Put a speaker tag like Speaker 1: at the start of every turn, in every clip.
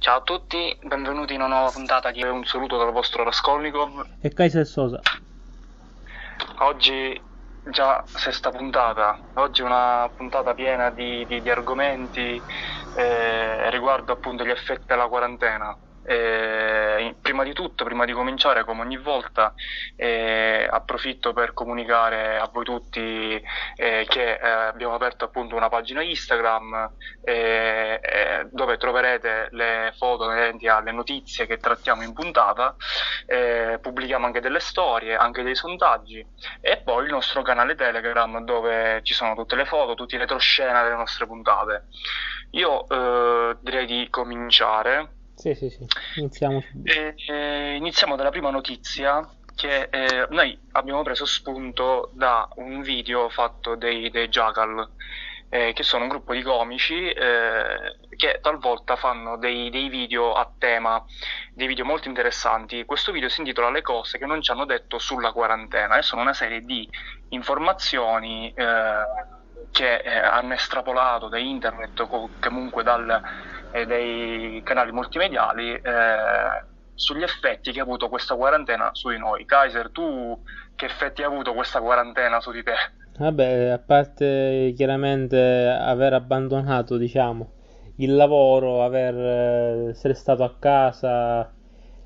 Speaker 1: Ciao a tutti, benvenuti in una nuova puntata di Un saluto dal vostro Raskolnikov.
Speaker 2: E Kaiser Sosa.
Speaker 1: Oggi già sesta puntata, oggi una puntata piena di, di, di argomenti eh, riguardo appunto gli effetti della quarantena. Eh, prima di tutto, prima di cominciare, come ogni volta, eh, approfitto per comunicare a voi tutti eh, che eh, abbiamo aperto appunto una pagina Instagram eh, eh, dove troverete le foto inerenti alle notizie che trattiamo in puntata, pubblichiamo anche delle storie, anche dei sondaggi e poi il nostro canale Telegram dove ci sono tutte le foto, tutte le retroscena delle nostre puntate. Io direi di cominciare
Speaker 2: sì, sì, sì, iniziamo.
Speaker 1: E, eh, iniziamo dalla prima notizia che eh, noi abbiamo preso spunto da un video fatto dei, dei Jackal, eh, che sono un gruppo di comici eh, che talvolta fanno dei, dei, video a tema, dei video molto interessanti. Questo video si intitola Le cose che non ci hanno detto sulla quarantena e sono una serie di informazioni eh, che eh, hanno estrapolato da internet o comunque dal e dei canali multimediali eh, sugli effetti che ha avuto questa quarantena su di noi. Kaiser, tu che effetti ha avuto questa quarantena su di te?
Speaker 2: Vabbè, a parte chiaramente aver abbandonato, diciamo, il lavoro, aver, eh, essere stato a casa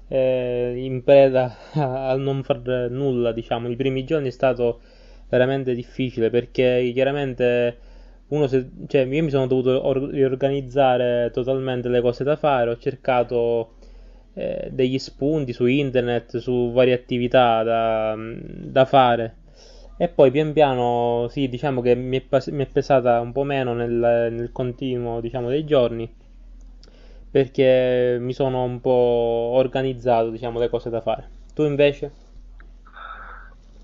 Speaker 2: eh, in preda al non far nulla, diciamo, i primi giorni è stato veramente difficile perché chiaramente uno se, cioè, io mi sono dovuto or- riorganizzare totalmente le cose da fare, ho cercato eh, degli spunti su internet, su varie attività da, da, fare e poi pian piano, sì, diciamo che mi è, pas- mi è pesata un po' meno nel, nel continuo, diciamo, dei giorni perché mi sono un po' organizzato, diciamo, le cose da fare. Tu invece?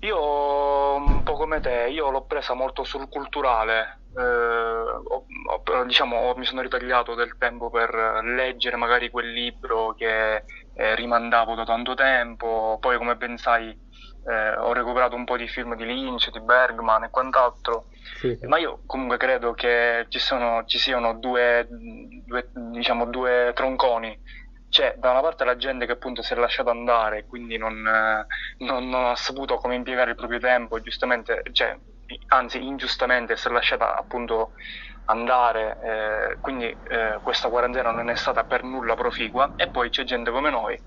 Speaker 1: Io un po' come te, io l'ho presa molto sul culturale, eh, ho, ho, diciamo, mi sono ritagliato del tempo per leggere magari quel libro che eh, rimandavo da tanto tempo, poi come ben sai eh, ho recuperato un po' di film di Lynch, di Bergman e quant'altro, sì, sì. ma io comunque credo che ci, sono, ci siano due, due, diciamo, due tronconi c'è da una parte la gente che appunto si è lasciata andare, quindi non, non, non ha saputo come impiegare il proprio tempo, giustamente, cioè, anzi ingiustamente si è lasciata appunto andare, eh, quindi eh, questa quarantena non è stata per nulla proficua e poi c'è gente come noi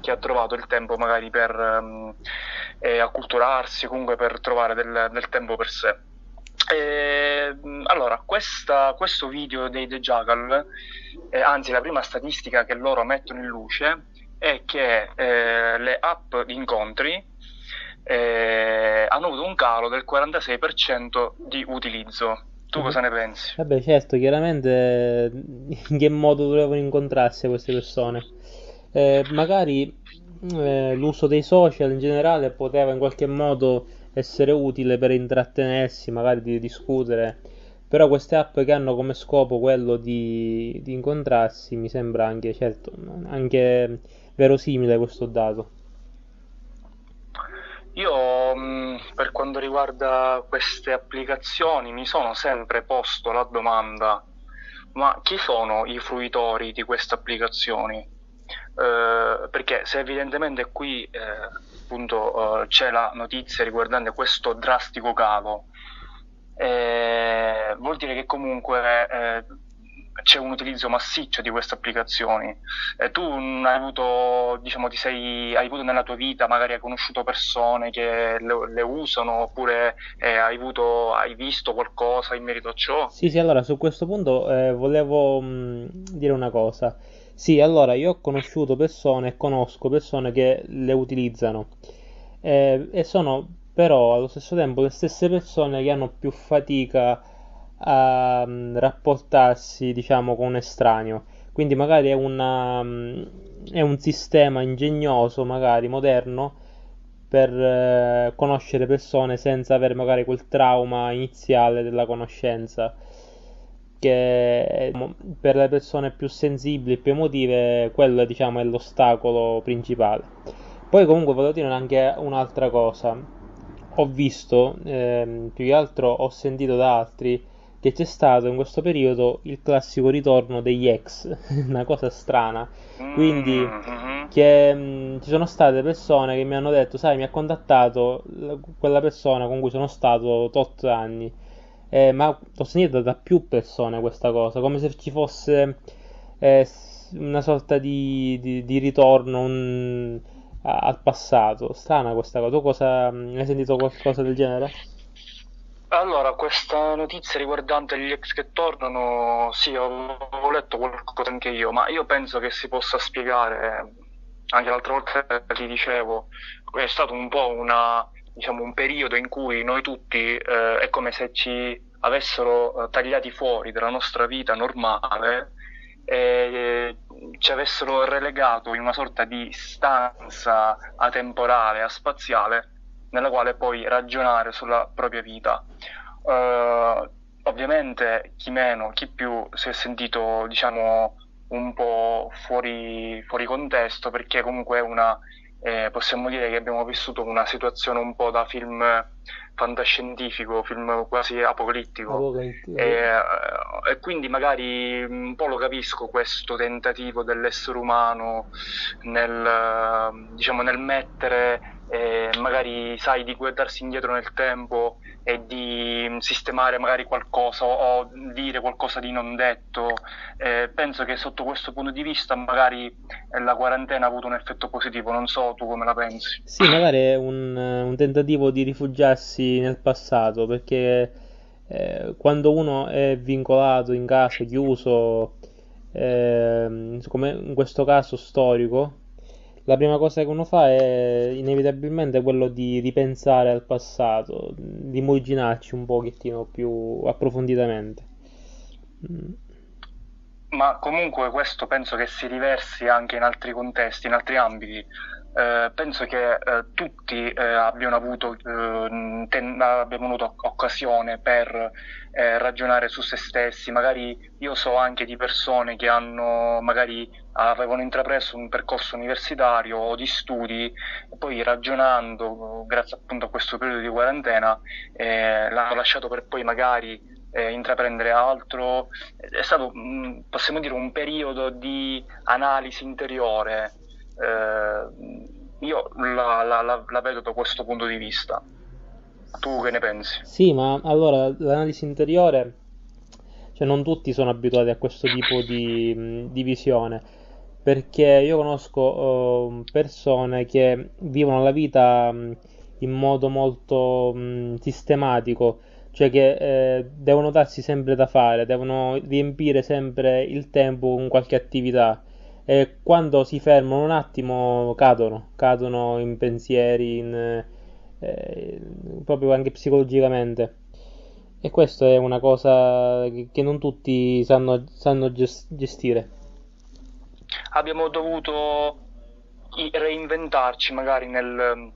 Speaker 1: che ha trovato il tempo magari per um, eh, acculturarsi, comunque per trovare del, del tempo per sé. E, allora, questa, questo video dei The Jackal, eh, anzi la prima statistica che loro mettono in luce è che eh, le app di incontri eh, hanno avuto un calo del 46% di utilizzo. Tu cosa ne pensi?
Speaker 2: Vabbè, certo, chiaramente in che modo dovevano incontrarsi queste persone? Eh, magari eh, l'uso dei social in generale poteva in qualche modo essere utile per intrattenersi, magari di discutere, però queste app che hanno come scopo quello di, di incontrarsi mi sembra anche, certo, anche verosimile questo dato.
Speaker 1: Io mm, per quanto riguarda queste applicazioni mi sono sempre posto la domanda, ma chi sono i fruitori di queste applicazioni? Eh, perché se evidentemente qui eh, appunto eh, c'è la notizia riguardante questo drastico calo, eh, vuol dire che comunque eh, c'è un utilizzo massiccio di queste applicazioni. Eh, tu hai avuto, diciamo, ti sei, hai avuto nella tua vita, magari hai conosciuto persone che le, le usano, oppure eh, hai, avuto, hai, visto qualcosa in merito a ciò?
Speaker 2: Sì, sì, allora su questo punto eh, volevo mh, dire una cosa. Sì, allora io ho conosciuto persone e conosco persone che le utilizzano eh, e sono però allo stesso tempo le stesse persone che hanno più fatica a um, rapportarsi, diciamo, con un estraneo. Quindi magari è, una, um, è un sistema ingegnoso, magari moderno, per uh, conoscere persone senza avere magari quel trauma iniziale della conoscenza che per le persone più sensibili e più emotive quello diciamo è l'ostacolo principale poi comunque volevo dire anche un'altra cosa ho visto ehm, più che altro ho sentito da altri che c'è stato in questo periodo il classico ritorno degli ex, una cosa strana. Quindi
Speaker 1: Mm-hmm.
Speaker 2: che mh, ci sono state persone che mi hanno detto, sai, mi ha contattato quella persona con cui sono stato tot anni, Eh, ma ho sentito da più persone questa cosa, come se ci fosse eh, una sorta di, di- di ritorno un- a- al passato. Strana questa cosa. Tu cosa, mh, hai sentito qualcosa del genere?
Speaker 1: Allora, questa notizia riguardante gli ex che tornano, sì, ho, letto qualcosa anche io, ma io penso che si possa spiegare, anche l'altra volta ti dicevo, è stato un po' una, diciamo, un periodo in cui noi tutti, eh, è come se ci avessero eh, tagliati fuori dalla nostra vita normale e ci avessero relegato in una sorta di stanza atemporale, aspaziale, nella quale poi ragionare sulla propria vita. Eh, ovviamente chi meno, chi più si è sentito, diciamo, un po' fuori, fuori contesto, perché comunque è una, eh, possiamo dire che abbiamo vissuto una situazione un po' da film fantascientifico, film quasi apocalittico. E, eh, e quindi magari un po' lo capisco questo tentativo dell'essere umano nel, eh, diciamo, nel mettere, eh, magari, sai, di guardarsi indietro nel tempo e di sistemare magari qualcosa o, o dire qualcosa di non detto. Eh, penso che sotto questo punto di vista magari eh, la quarantena ha avuto un effetto positivo, non so tu come la pensi.
Speaker 2: Sì, magari è un, un tentativo di rifugiarsi nel passato, perché eh, quando uno è vincolato in casa, chiuso, ehm, come in questo caso storico, la prima cosa che uno fa è inevitabilmente quello di ripensare al passato, di immaginarci un pochettino più approfonditamente.
Speaker 1: Ma comunque questo penso che si riversi anche in altri contesti, in altri ambiti. Eh, penso che eh, tutti eh, abbiano avuto, eh, ten- abbiamo avuto occasione per eh, ragionare su se stessi. Magari io so anche di persone che hanno, magari avevano intrapreso un percorso universitario o di studi, e poi ragionando, grazie appunto a questo periodo di quarantena, eh, l'hanno lasciato per poi magari eh, intraprendere altro. È stato, mh, possiamo dire, un periodo di analisi interiore. Eh, io la, la- la- la vedo da questo punto di vista. Tu che ne pensi?
Speaker 2: Sì, ma allora l'analisi interiore, cioè non tutti sono abituati a questo tipo di, mh, di visione, perché io conosco eh, persone che vivono la vita mh, in modo molto mh, sistematico, cioè che eh, devono darsi sempre da fare, devono riempire sempre il tempo con qualche attività e quando si fermano un attimo cadono, cadono in pensieri, in, eh, proprio anche psicologicamente. E questo è una cosa che, non tutti sanno, sanno ges- gestire.
Speaker 1: Abbiamo dovuto reinventarci magari nel,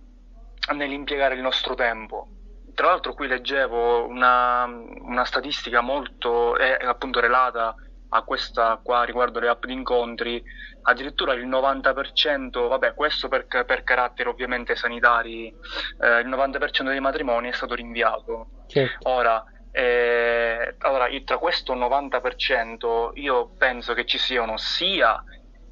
Speaker 1: nell'impiegare il nostro tempo. Tra l'altro qui leggevo una, una statistica molto, è appunto relata a questa qua riguardo le app di incontri, addirittura il 90%, vabbè questo per, per caratteri ovviamente sanitari, eh, il 90% dei matrimoni è stato rinviato.
Speaker 2: Certo.
Speaker 1: Ora, eh, allora, tra questo 90% io penso che ci siano sia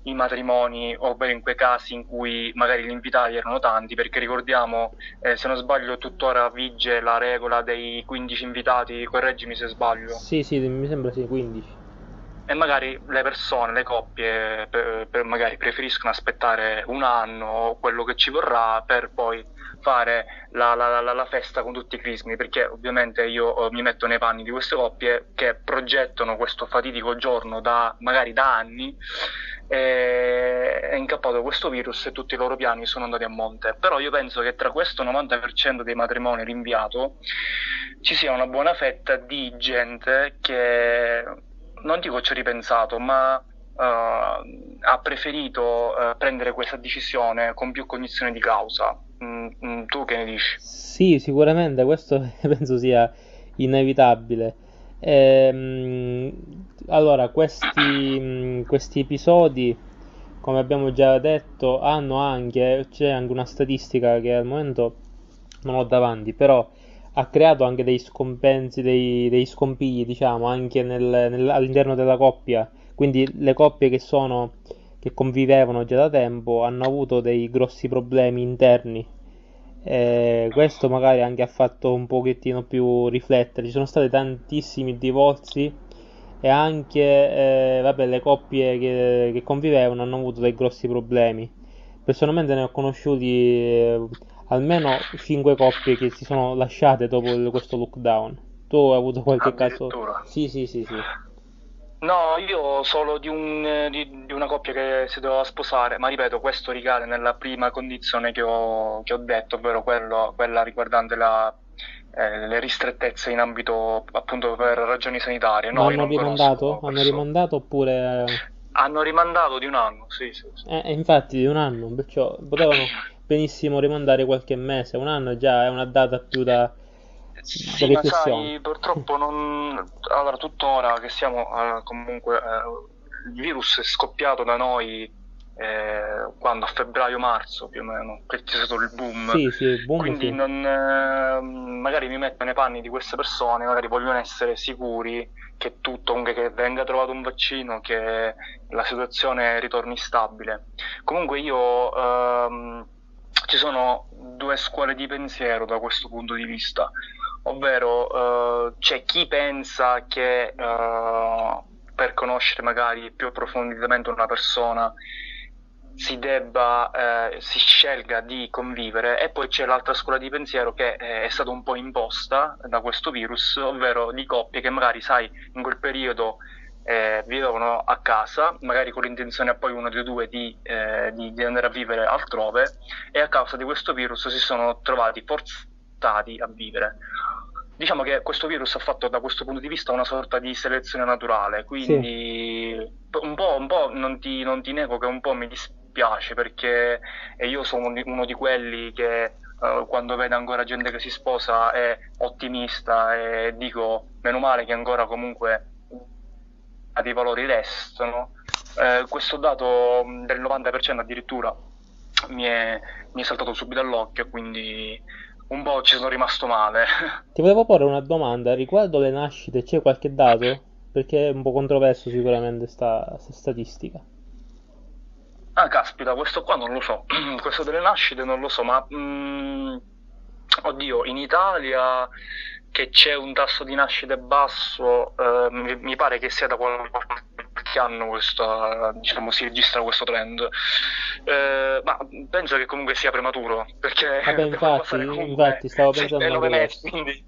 Speaker 1: i matrimoni, ovvero in quei casi in cui magari gli invitati erano tanti, perché ricordiamo, eh, se non sbaglio, tuttora vige la regola dei 15 invitati, correggimi se sbaglio.
Speaker 2: Sì, sì, mi sembra sì, 15.
Speaker 1: E magari le persone, le coppie, per- per- magari preferiscono aspettare un anno o quello che ci vorrà per poi fare la, la- la- la festa con tutti i crismi, perché ovviamente io eh, mi metto nei panni di queste coppie che progettano questo fatidico giorno da magari da anni è incappato questo virus e tutti i loro piani sono andati a monte. Però io penso che tra questo 90% dei matrimoni rinviato ci sia una buona fetta di gente che non dico ci ha ripensato, ma eh, ha preferito eh, prendere questa decisione con più cognizione di causa. Mm, mm, tu che ne dici?
Speaker 2: Sì, sicuramente questo penso sia inevitabile. Ehm, allora, questi, mh, questi episodi, come abbiamo già detto, hanno anche, c'è anche una statistica che al momento non ho davanti, però ha creato anche dei scompensi, dei, dei scompigli, diciamo, anche nel, nel, all'interno della coppia. Quindi le coppie che sono che convivevano già da tempo hanno avuto dei grossi problemi interni. E questo magari anche ha fatto un pochettino più riflettere. Ci sono stati tantissimi divorzi e anche eh, vabbè, le coppie che, che, convivevano hanno avuto dei grossi problemi. Personalmente ne ho conosciuti eh, almeno 5 coppie che si sono lasciate dopo questo lockdown. Tu hai avuto qualche caso? Sì, sì, sì, sì.
Speaker 1: No, io solo di, un, di, di, una coppia che si doveva sposare, ma ripeto, questo ricade nella prima condizione che ho, che ho detto, ovvero quello, quella riguardante la, eh, le ristrettezze in ambito appunto per ragioni sanitarie.
Speaker 2: No, hanno rimandato? Hanno rimandato oppure...
Speaker 1: Hanno rimandato di un anno, sì, sì. sì.
Speaker 2: Eh, infatti di un anno, perciò potevano benissimo rimandare qualche mese, un anno già è una data più da
Speaker 1: sì, ma sai, purtroppo non... Allora, tuttora che siamo eh, comunque... Eh, il virus è scoppiato da noi eh, quando a febbraio-marzo più o meno, che c'è stato il boom.
Speaker 2: Sì, sì, il boom
Speaker 1: Quindi
Speaker 2: sì.
Speaker 1: non, eh, magari mi metto nei panni di queste persone, magari vogliono essere sicuri che tutto, che venga trovato un vaccino, che la situazione ritorni stabile. Comunque io... Ehm, ci sono due scuole di pensiero da questo punto di vista ovvero uh, c'è chi pensa che uh, per conoscere magari più approfonditamente una persona si debba, eh, si scelga di convivere e poi c'è l'altra scuola di pensiero che è stata un po' imposta da questo virus, ovvero di coppie che magari, sai, in quel periodo eh, vivevano a casa, magari con l'intenzione poi uno dei due di, eh, di, di andare a vivere altrove e a causa di questo virus si sono trovati forzati a vivere diciamo che questo virus ha fatto da questo punto di vista una sorta di selezione naturale, quindi sì. un, po', un po', non, ti, non ti nego che un po' mi dispiace perché io sono uno di quelli che uh, quando vede ancora gente che si sposa è ottimista e dico meno male che ancora comunque dei valori restano. Eh, questo dato del 90% addirittura mi è, mi è saltato subito all'occhio, quindi un po' ci sono rimasto male.
Speaker 2: Ti volevo porre una domanda riguardo le nascite, c'è qualche dato? Perché è un po' controverso sicuramente sta, sta statistica.
Speaker 1: Ah, caspita, questo qua non lo so. questo delle nascite non lo so, ma... Mm, oddio, in Italia che c'è un tasso di nascite basso, eh, mi, mi, pare che sia da qualche anno questa, diciamo, si registra questo trend. Eh, ma penso che comunque sia prematuro, perché
Speaker 2: Vabbè, infatti, infatti stavo pensando
Speaker 1: sì, 9 mesi, quindi,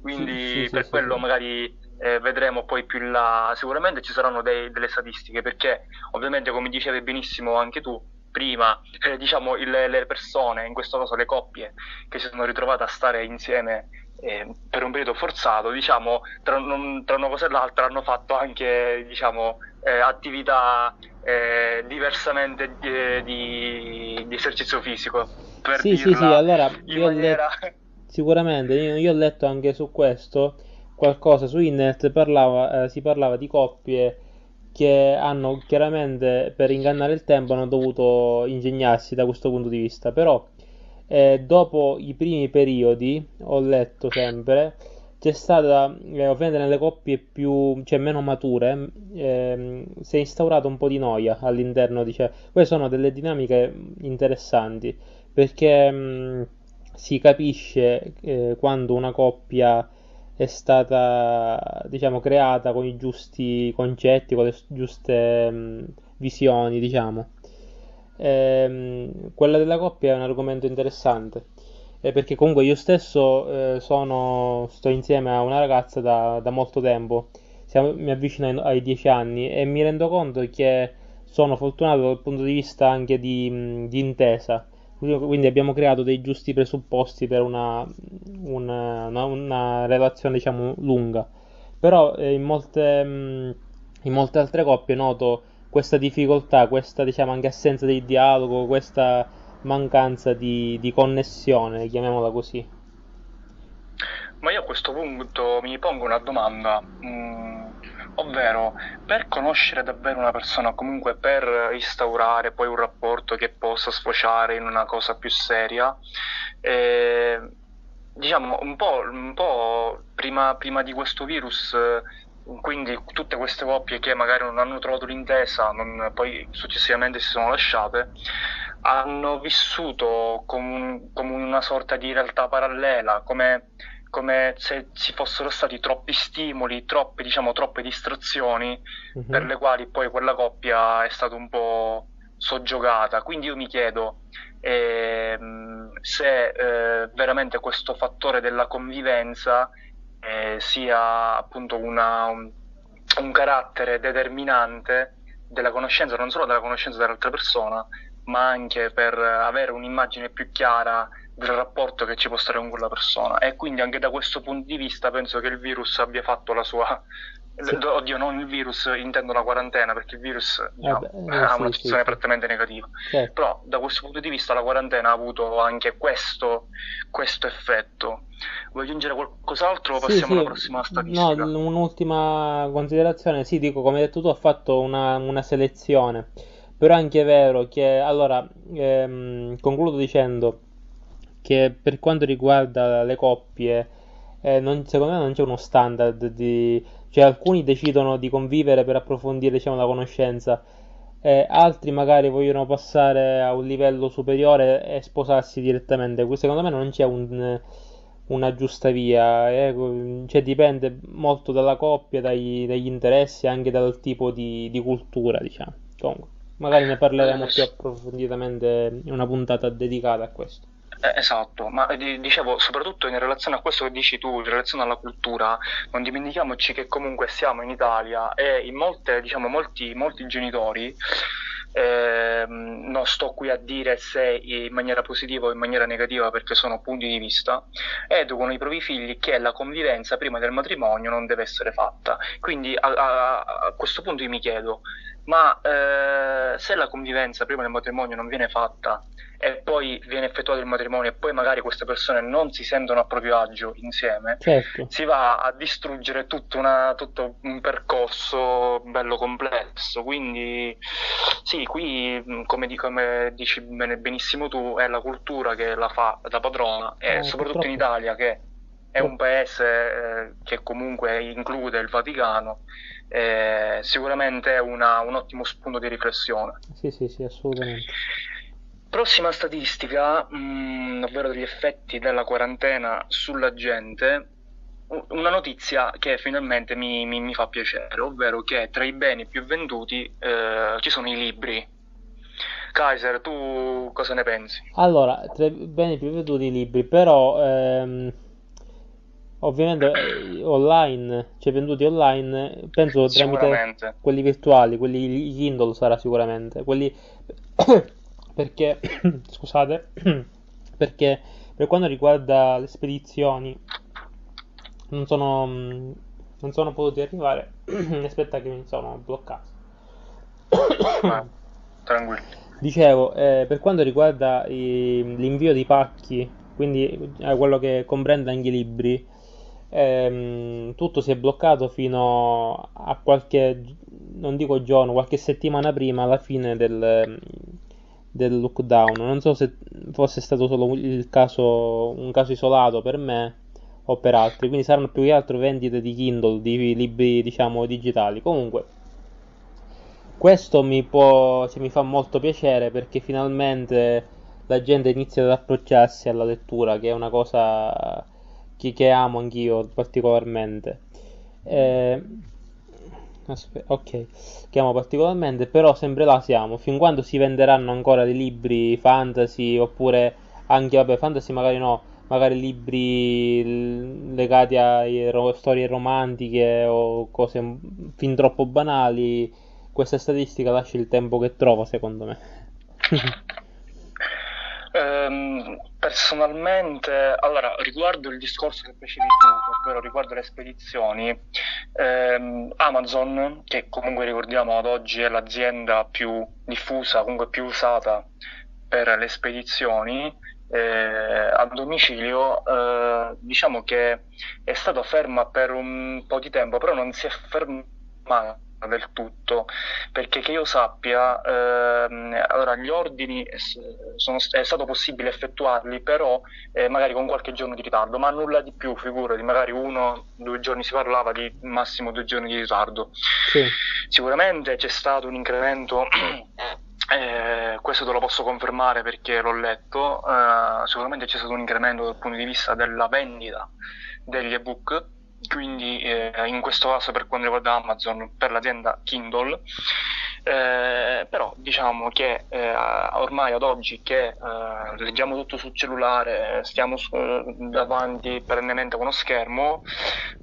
Speaker 1: quindi sì, sì, per quello magari eh, vedremo poi più in là, sicuramente ci saranno dei, delle statistiche, perché ovviamente come dicevi benissimo anche tu, prima, eh, diciamo il, le persone, in questo caso le coppie, che si sono ritrovate a stare insieme eh, per un periodo forzato, diciamo, tra, non, tra, una cosa e l'altra hanno fatto anche, diciamo, eh, attività eh, diversamente di, di, di, esercizio fisico. Per
Speaker 2: sì, sì, sì, allora io maniera... letto, sicuramente io, io, ho letto anche su questo qualcosa su internet, parlava, eh, si parlava di coppie che hanno chiaramente per ingannare il tempo hanno dovuto ingegnarsi da questo punto di vista, però eh, dopo i primi periodi, ho letto sempre, c'è stata, eh, ovviamente nelle coppie più, cioè meno mature, eh, si è instaurato un po' di noia all'interno, dice, queste sono delle dinamiche interessanti, perché mh, mm, si capisce eh, quando una coppia è stata, diciamo, creata con i giusti concetti, con le giuste mh, mm, visioni, diciamo. Ehm, quella della coppia è un argomento interessante. Eh, perché comunque io stesso eh, sono, sto insieme a una ragazza da, da molto tempo, Siamo, mi avvicino ai, ai 10 anni e mi rendo conto che sono fortunato dal punto di vista anche di, di intesa. Quindi abbiamo creato dei giusti presupposti per una, una, una, una relazione diciamo lunga. Però eh, in, molte, in molte altre coppie noto questa difficoltà, questa diciamo anche assenza di dialogo, questa mancanza di, di connessione, chiamiamola così.
Speaker 1: Ma io a questo punto mi pongo una domanda, mm, ovvero per conoscere davvero una persona, comunque per instaurare poi un rapporto che possa sfociare in una cosa più seria, eh, diciamo, un po', un po prima, prima, di questo virus, quindi tutte queste coppie che magari non hanno trovato l'intesa, non, poi successivamente si sono lasciate, hanno vissuto come, come una sorta di realtà parallela, come, come, se ci fossero stati troppi stimoli, troppe, diciamo, troppe distrazioni, mm-hmm. per le quali poi quella coppia è stata un po' soggiogata. Quindi io mi chiedo eh, se eh, veramente questo fattore della convivenza eh, sia appunto una, un, un, carattere determinante della conoscenza, non solo della conoscenza dell'altra persona, ma anche per avere un'immagine più chiara del rapporto che ci può stare con quella persona. E quindi anche da questo punto di vista penso che il virus abbia fatto la sua, sì. Oddio, non il virus, intendo la quarantena, perché il virus diciamo, eh beh, ha sì, una situazione sì, prettamente negativa. Certo. Però da questo punto di vista la quarantena ha avuto anche questo, questo effetto. Vuoi aggiungere qualcos'altro o passiamo alla prossima statistica?
Speaker 2: No, un'ultima considerazione. Sì, dico, come hai detto tu, ho fatto una, una selezione. Però è anche vero che, allora, ehm, concludo dicendo che per quanto riguarda le coppie, eh, non, secondo me non c'è uno standard di cioè alcuni decidono di convivere per approfondire diciamo, la conoscenza, eh, altri magari vogliono passare a un livello superiore e sposarsi direttamente. Secondo me non c'è un, una giusta via, eh? cioè, dipende molto dalla coppia, dai, dagli interessi, anche dal tipo di, di cultura, diciamo. Comunque, magari ne parleremo più approfonditamente in una puntata dedicata a questo.
Speaker 1: Eh, esatto, ma eh, dicevo soprattutto in relazione a questo che dici tu, in relazione alla cultura, non dimentichiamoci che comunque siamo in Italia e in molte, diciamo, molti, molti genitori, eh, non sto qui a dire se in maniera positiva o in maniera negativa perché sono punti di vista, educano i propri figli che la convivenza prima del matrimonio non deve essere fatta. Quindi a, a, a questo punto io mi chiedo, ma eh, se la convivenza prima del matrimonio non viene fatta e poi viene effettuato il matrimonio e poi magari queste persone non si sentono a proprio agio insieme, certo. si va a distruggere tutto, una, tutto, un percorso bello complesso. Quindi sì, qui come, come dici benissimo tu, è la cultura che la fa da padrona e eh, soprattutto purtroppo. in Italia che è un paese eh, che comunque include il Vaticano, eh, sicuramente è una, un ottimo spunto di riflessione.
Speaker 2: Sì, sì, sì, assolutamente.
Speaker 1: Prossima statistica, mh, mm, ovvero degli effetti della quarantena sulla gente, una notizia che finalmente mi, mi, mi, fa piacere, ovvero che tra i beni più venduti eh, ci sono i libri. Kaiser, tu cosa ne pensi?
Speaker 2: Allora, tra i beni più venduti i libri, però ehm, ovviamente online, cioè venduti online, penso tramite quelli virtuali, quelli Kindle sarà sicuramente, quelli perché, scusate, perché per quanto riguarda le spedizioni non sono, non sono potuti arrivare, aspetta che mi sono bloccato.
Speaker 1: Ah, tranquillo.
Speaker 2: Dicevo, eh, per quanto riguarda i, l'invio di pacchi, quindi eh, quello che comprende anche i libri, ehm, tutto si è bloccato fino a qualche, non dico giorno, qualche settimana prima, alla fine del, del lockdown. Non so se fosse stato solo il caso, un caso isolato per me o per altri, quindi saranno più che altro vendite di Kindle, di libri diciamo digitali. Comunque, questo mi, può, cioè, mi fa molto piacere perché finalmente la gente inizia ad approcciarsi alla lettura, che è una cosa che, che amo anch'io particolarmente. Eh, Aspetta, ok, chiamo particolarmente, però sempre là siamo, fin quando si venderanno ancora dei libri fantasy oppure anche, vabbè, fantasy magari no, magari libri legati a ro- storie romantiche o cose fin troppo banali, questa statistica lascia il tempo che trova secondo me.
Speaker 1: Um, personalmente, allora, riguardo il discorso che facevi tu, ovvero riguardo le spedizioni, ehm, Amazon, che comunque ricordiamo ad oggi è l'azienda più diffusa, comunque più usata per le spedizioni, eh, a domicilio, eh, diciamo che è stata ferma per un po' di tempo, però non si è fermata del tutto, perché che io sappia, ehm, allora gli ordini sono, è stato possibile effettuarli, però eh, magari con qualche giorno di ritardo, ma nulla di più, figurati, magari uno, due giorni si parlava di massimo due giorni di ritardo. Sì. Sicuramente c'è stato un incremento. Eh, questo te lo posso confermare perché l'ho letto. Eh, sicuramente c'è stato un incremento dal punto di vista della vendita degli ebook quindi eh, in questo caso per quanto riguarda Amazon per l'azienda Kindle eh, però diciamo che eh, ormai ad oggi che eh, leggiamo tutto sul cellulare stiamo su, davanti perennemente con uno schermo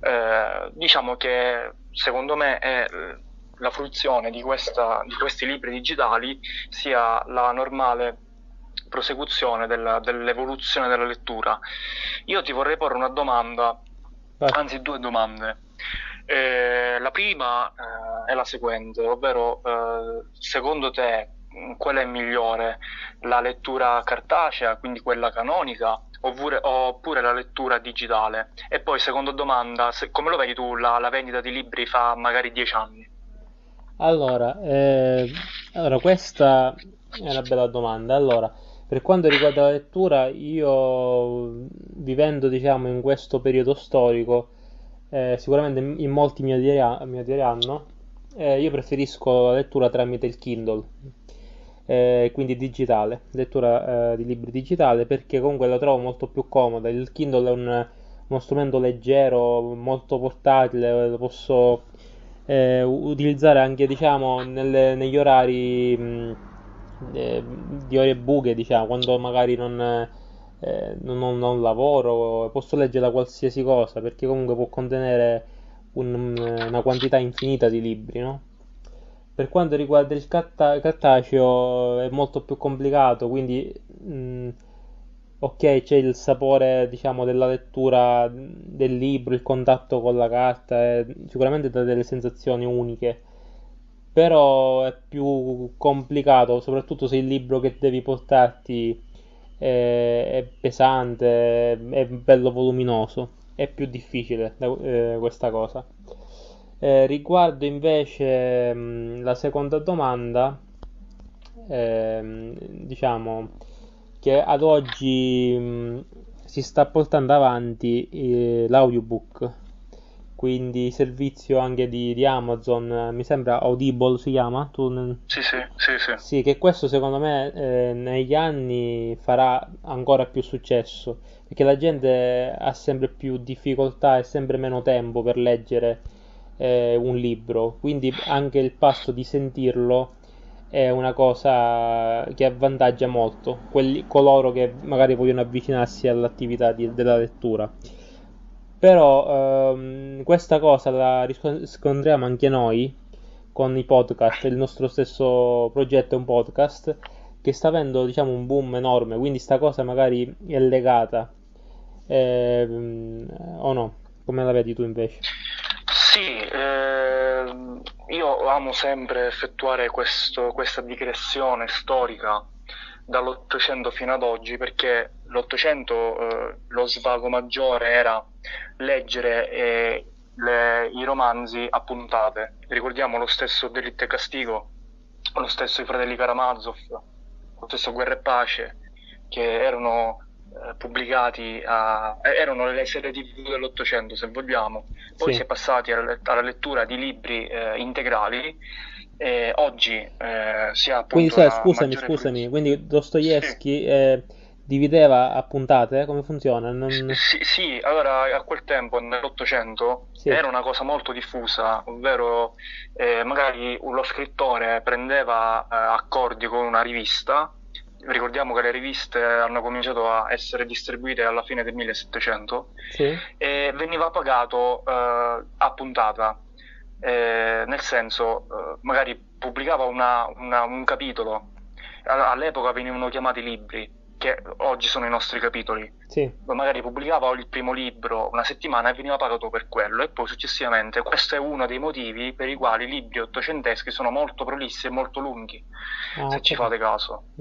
Speaker 1: eh, diciamo che secondo me è la fruizione di, questa, di questi libri digitali sia la normale prosecuzione della, dell'evoluzione della lettura. Io ti vorrei porre una domanda anzi due domande. Eh, la prima eh, è la seguente, ovvero eh, secondo te qual è migliore, la lettura cartacea, quindi quella canonica, oppure, oppure la lettura digitale? E poi seconda domanda, se, come lo vedi tu la, la, vendita di libri fa magari dieci anni?
Speaker 2: Allora, eh, allora, questa è una bella domanda. Allora, per quanto riguarda la lettura, io vivendo diciamo in questo periodo storico, eh, sicuramente in molti mi odieranno, eh, io preferisco la lettura tramite il Kindle, eh, quindi digitale, lettura eh, di libri digitale, perché comunque la trovo molto più comoda. Il Kindle è un, uno strumento leggero, molto portatile, lo posso eh, utilizzare anche diciamo nelle, negli orari... Mh, eh, di ore buche, diciamo, quando magari non, eh, non, non, non, lavoro, posso leggere qualsiasi cosa, perché comunque può contenere un, una quantità infinita di libri, no? Per quanto riguarda il carta- cartaceo è molto più complicato, quindi mh, ok c'è il sapore diciamo della lettura del libro, il contatto con la carta, eh, sicuramente dà delle sensazioni uniche però è più complicato, soprattutto se il libro che devi portarti è, è pesante, è bello voluminoso, è più difficile eh, questa cosa. Eh, riguardo invece mh, mm, la seconda domanda, eh, diciamo che ad oggi mh, mm, si sta portando avanti eh, l'audiobook quindi servizio anche di, di, Amazon, mi sembra Audible si chiama?
Speaker 1: Tu... Sì, sì, sì, sì.
Speaker 2: Sì, che questo secondo me eh, negli anni farà ancora più successo, perché la gente ha sempre più difficoltà e sempre meno tempo per leggere eh, un libro, quindi anche il passo di sentirlo è una cosa che avvantaggia molto quelli, coloro che magari vogliono avvicinarsi all'attività di, della lettura. Però ehm, questa cosa la riscontriamo anche noi con i podcast, il nostro stesso progetto è un podcast che sta avendo diciamo un boom enorme, quindi sta cosa magari è legata eh, o no? Come la vedi tu invece?
Speaker 1: Sì, eh, io amo sempre effettuare questo, questa digressione storica dall'Ottocento fino ad oggi perché l'Ottocento eh, lo svago maggiore era leggere eh, le, i romanzi a puntate. Ricordiamo lo stesso Delitto e Castigo, lo stesso I Fratelli Karamazov, lo stesso Guerra e Pace, che erano eh, pubblicati a, eh, erano le serie tv dell'Ottocento se vogliamo, poi sì. si è passati alla, alla lettura di libri eh, integrali e oggi eh, si ha appunto
Speaker 2: quindi sai, scusami scusami quindi Dostoevsky sì. eh, divideva a puntate come funziona
Speaker 1: non... sì, sì, allora a quel tempo nell'Ottocento sì. era una cosa molto diffusa ovvero eh, magari lo scrittore prendeva eh, accordi con una rivista ricordiamo che le riviste hanno cominciato a essere distribuite alla fine del 1700 sì. e veniva pagato eh, a puntata eh, nel senso eh, magari pubblicava una, una, un capitolo, all'epoca venivano chiamati libri, che oggi sono i nostri capitoli, sì. magari pubblicava il primo libro una settimana e veniva pagato per quello. E poi successivamente questo è uno dei motivi per i quali i libri ottocenteschi sono molto prolissi e molto lunghi, ah, se ci fate caso.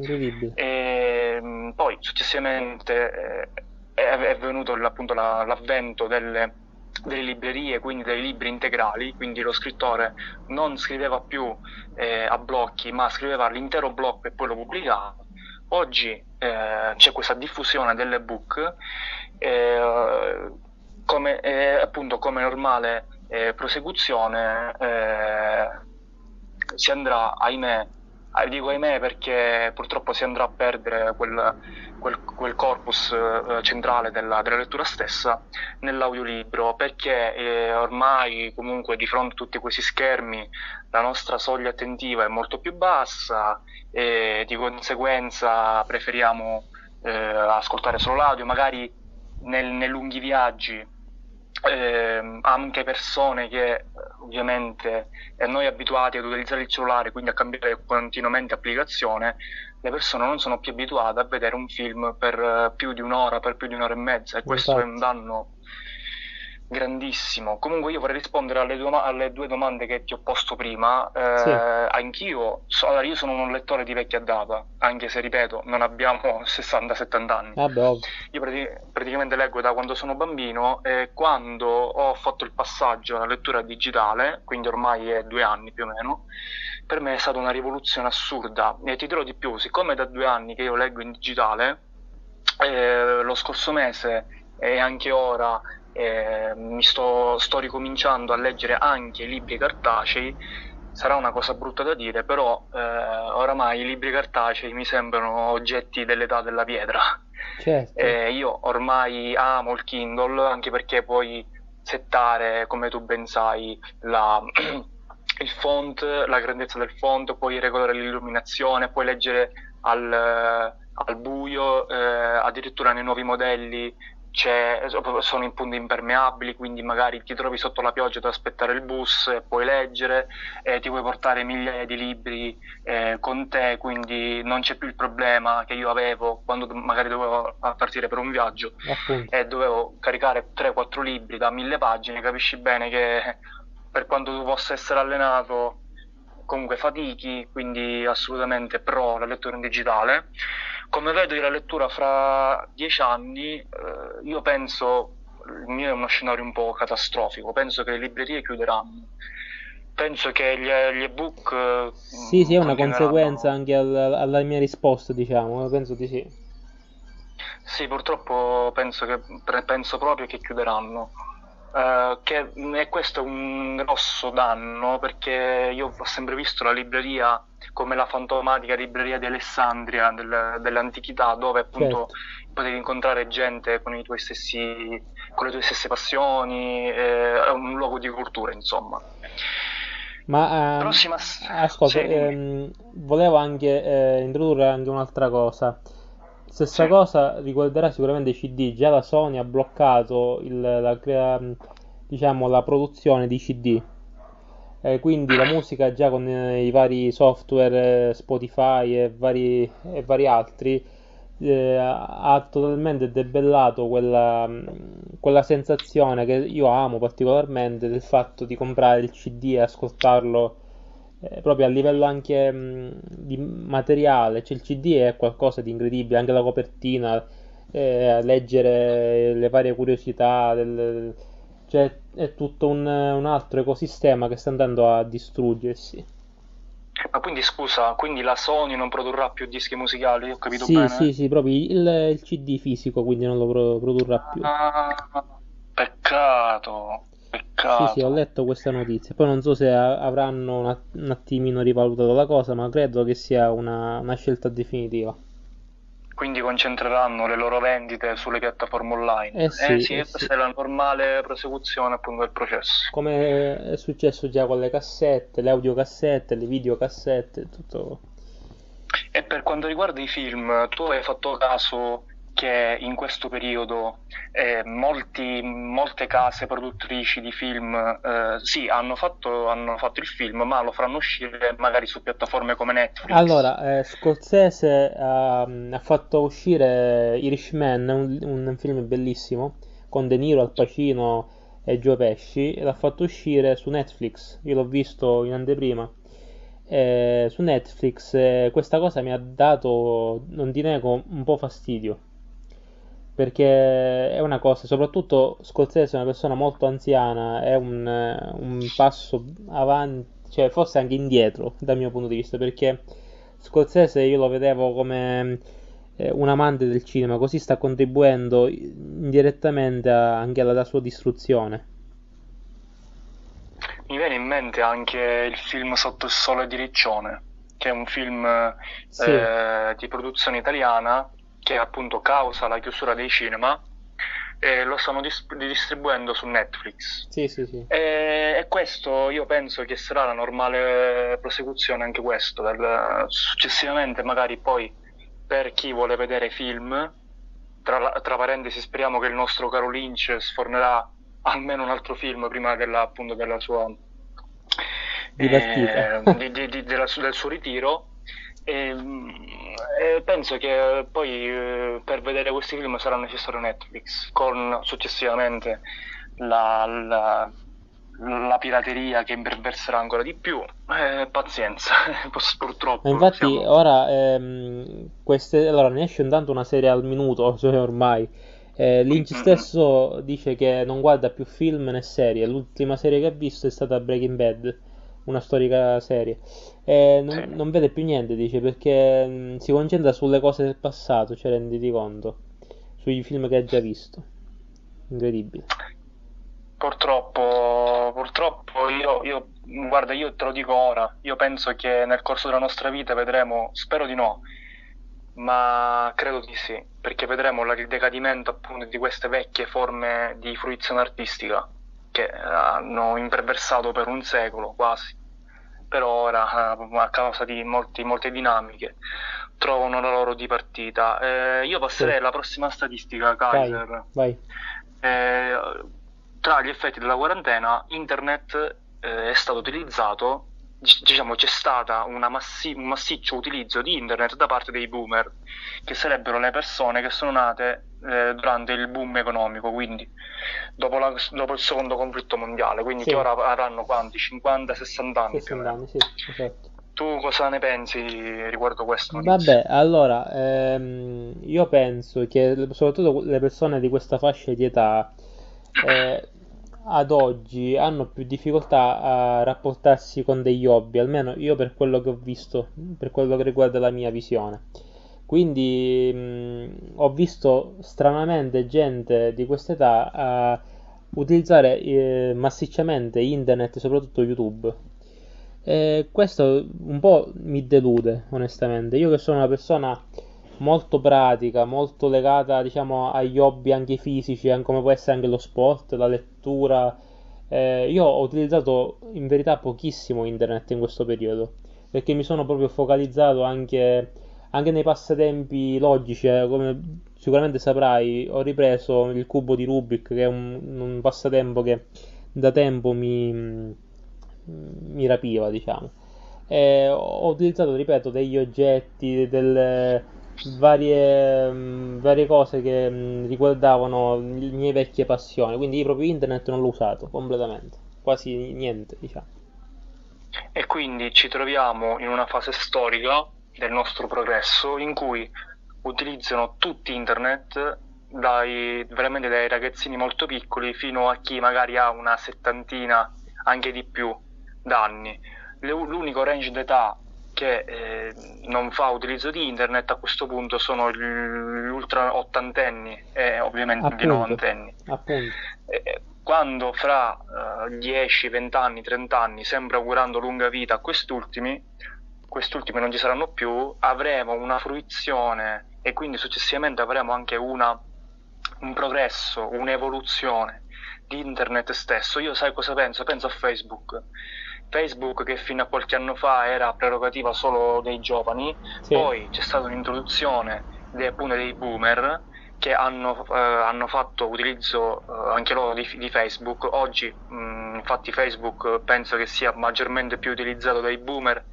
Speaker 1: E, mm, poi successivamente eh, è, è, venuto appunto la, l'avvento delle delle librerie, quindi dei libri integrali, quindi lo scrittore non scriveva più eh, a blocchi, ma scriveva l'intero blocco e poi lo pubblicava. Oggi eh, c'è questa diffusione dell'ebook, eh, come, eh, appunto come normale eh, prosecuzione eh, si andrà, ahimè, ah, dico ahimè perché purtroppo si andrà a perdere quel, quel, quel corpus eh, centrale della, della, lettura stessa nell'audiolibro, perché eh, ormai comunque di fronte a tutti questi schermi la nostra soglia attentiva è molto più bassa e di conseguenza preferiamo eh, ascoltare solo l'audio, magari nel, nei lunghi viaggi eh, anche persone che ovviamente eh, noi abituati ad utilizzare il cellulare, quindi a cambiare continuamente applicazione, le persone non sono più abituate a vedere un film per uh, più di un'ora, per più di un'ora e mezza e questo Infatti. è un danno grandissimo. Comunque io vorrei rispondere alle due, alle due domande che ti ho posto prima. Eh, sì. Anch'io, so, allora io sono un lettore di vecchia data, anche se ripeto, non abbiamo 60-70 anni.
Speaker 2: Ah,
Speaker 1: io pratic- praticamente leggo da quando sono bambino e quando ho fatto il passaggio alla lettura digitale, quindi ormai è due anni più o meno, per me è stata una rivoluzione assurda. E ti dirò di più, siccome da due anni che io leggo in digitale, eh, lo scorso mese e anche ora eh, mi sto, sto ricominciando a leggere anche i libri cartacei, sarà una cosa brutta da dire, però eh, oramai i libri cartacei mi sembrano oggetti dell'età della pietra.
Speaker 2: Certo.
Speaker 1: Eh, io ormai amo il Kindle anche perché puoi settare, come tu ben sai, la, il font, la grandezza del font, puoi regolare l'illuminazione, puoi leggere al, al buio, eh, addirittura nei nuovi modelli sono in punti impermeabili, quindi magari ti trovi sotto la pioggia ad aspettare il bus puoi leggere, eh, ti puoi portare migliaia di libri eh, con te, quindi non c'è più il problema che io avevo quando magari dovevo partire per un viaggio e dovevo caricare 3-4 libri da mille pagine, capisci bene che per quanto tu possa essere allenato comunque fatichi, quindi assolutamente pro la lettura in digitale come vedo io la lettura fra dieci anni, eh, io penso, il mio è uno scenario un po' catastrofico, penso che le librerie chiuderanno. Penso che gli, gli ebook...
Speaker 2: Sì, sì, è una conseguenza anche alla, alla mia risposta, diciamo, penso di sì.
Speaker 1: Sì, purtroppo penso, che, penso proprio che chiuderanno. Uh, che, e questo è un grosso danno perché io ho sempre visto la libreria come la fantomatica libreria di Alessandria del, dell'antichità dove appunto certo. potevi incontrare gente con, stessi, con, le tue stesse passioni, eh, è un luogo di cultura insomma.
Speaker 2: Ma uh, Prossima... ascolta, sì. ehm, volevo anche eh, introdurre anche un'altra cosa. Stessa sì. cosa riguarderà sicuramente i CD. Già la Sony ha bloccato il, la, diciamo, la produzione di CD. Eh, quindi la musica già con eh, i vari software, eh, Spotify e vari, e vari altri, eh, ha totalmente debellato quella, quella sensazione che io amo particolarmente del fatto di comprare il CD e ascoltarlo eh, proprio a livello anche mh, di materiale, cioè il CD è qualcosa di incredibile, anche la copertina, eh, leggere le varie curiosità, del, cioè è tutto un, un, altro ecosistema che sta andando a distruggersi.
Speaker 1: Ma quindi scusa, quindi la Sony non produrrà più dischi musicali, ho capito
Speaker 2: sì,
Speaker 1: bene?
Speaker 2: Sì, sì, proprio il, il CD fisico, quindi non lo pro- produrrà più.
Speaker 1: Ah, peccato. Peccato.
Speaker 2: Sì, sì, ho letto questa notizia. Poi non so se avranno un, un attimino rivalutato la cosa, ma credo che sia una, una scelta definitiva
Speaker 1: quindi concentreranno le loro vendite sulle piattaforme online.
Speaker 2: Eh sì,
Speaker 1: eh sì eh questa sì. è la normale prosecuzione appunto del processo.
Speaker 2: Come è successo già con le cassette, le audiocassette, le videocassette, tutto.
Speaker 1: E per quanto riguarda i film, tu hai fatto caso che in questo periodo eh, molti, molte case produttrici di film eh, sì, hanno fatto, hanno fatto, il film, ma lo faranno uscire magari su piattaforme come Netflix.
Speaker 2: Allora, eh, Scorsese ha, ha fatto uscire Irishman, un, un, film bellissimo, con De Niro, Al Pacino e Joe Pesci, l'ha fatto uscire su Netflix. Io l'ho visto in anteprima. Eh, su Netflix eh, questa cosa mi ha dato, non ti nego, un po' fastidio perché è una cosa, soprattutto Scorsese è una persona molto anziana, è un, un passo avanti, cioè forse anche indietro dal mio punto di vista, perché Scorsese io lo vedevo come eh, un amante del cinema, così sta contribuendo indirettamente a, anche alla sua distruzione.
Speaker 1: Mi viene in mente anche il film Sotto il sole di Riccione, che è un film sì. eh, di produzione italiana che appunto causa la chiusura dei cinema e lo stanno dis- distribuendo su Netflix.
Speaker 2: Sì, sì, sì.
Speaker 1: E, e, questo io penso che sarà la normale prosecuzione anche questo, del, successivamente magari poi per chi vuole vedere film, tra, tra, parentesi speriamo che il nostro caro Lynch sfornerà almeno un altro film prima della, appunto, della sua... Eh, di, di, di, della, del suo ritiro e, e, penso che poi eh, per vedere questi film sarà necessario Netflix, con successivamente la, la, la pirateria che imperverserà ancora di più. Eh, pazienza, purtroppo.
Speaker 2: infatti siamo... ora ehm, queste, allora, ne esce intanto una serie al minuto, cioè ormai. Eh, Lynch stesso dice che non guarda più film né serie. L'ultima serie che ha visto è stata Breaking Bad una storica serie. E non, sì. non, vede più niente, dice, perché mh, mm, si concentra sulle cose del passato, cioè renditi conto, sui film che hai già visto. Incredibile.
Speaker 1: Purtroppo, purtroppo io, io, guarda, io te lo dico ora, io penso che nel corso della nostra vita vedremo, spero di no, ma credo di sì, perché vedremo il decadimento appunto di queste vecchie forme di fruizione artistica che hanno imperversato per un secolo quasi, però ora eh, a causa di molti, molte dinamiche trovano la loro di partita. Eh, io passerei alla prossima statistica, Kaiser.
Speaker 2: Vai, vai.
Speaker 1: Eh, tra gli effetti della quarantena, internet eh, è stato utilizzato diciamo c'è stato massi- un massiccio utilizzo di internet da parte dei boomer, che sarebbero le persone che sono nate eh, durante il boom economico, quindi dopo, la, dopo, il secondo conflitto mondiale, quindi sì. che ora avranno quanti? 50-60 anni?
Speaker 2: 60 anni, sì, esatto.
Speaker 1: Tu cosa ne pensi riguardo questo?
Speaker 2: Vabbè, allora, ehm, io penso che soprattutto le persone di questa fascia di età eh, ad oggi hanno più difficoltà a rapportarsi con degli hobby, almeno io per quello che ho visto, per quello che riguarda la mia visione. Quindi mh, ho visto stranamente gente di questa età utilizzare eh, massicciamente internet, soprattutto YouTube. E questo un po' mi delude, onestamente. Io che sono una persona molto pratica, molto legata diciamo agli hobby anche fisici, come può essere anche lo sport, la lettura. Eh, io ho utilizzato in verità pochissimo internet in questo periodo perché mi sono proprio focalizzato anche, anche nei passatempi logici, eh, come sicuramente saprai, ho ripreso il cubo di Rubik che è un, un passatempo che da tempo mi, mi rapiva, diciamo. E ho utilizzato, ripeto, degli oggetti, delle, varie, mm, varie cose che mm, riguardavano le mie vecchie passioni, quindi proprio internet non l'ho usato completamente, quasi niente, diciamo.
Speaker 1: E quindi ci troviamo in una fase storica del nostro progresso in cui utilizzano tutti internet dai, veramente dai ragazzini molto piccoli fino a chi magari ha una settantina, anche di più, d'anni. L'unico range d'età che eh, non fa utilizzo di internet a questo punto sono gli ultra ottantenni e ovviamente appunto, gli novantenni. Eh, quando fra uh, 10, 20 anni, 30 anni, sempre augurando lunga vita a quest'ultimi, quest'ultimi non ci saranno più, avremo una fruizione e quindi successivamente avremo anche una, un progresso, un'evoluzione di internet stesso. Io sai cosa penso? Penso a Facebook Facebook che fino a qualche anno fa era prerogativa solo dei giovani, sì. poi c'è stata un'introduzione dei, appunto, dei boomer che hanno, eh, hanno fatto utilizzo eh, anche loro di, di Facebook. Oggi mh, infatti Facebook penso che sia maggiormente più utilizzato dai boomer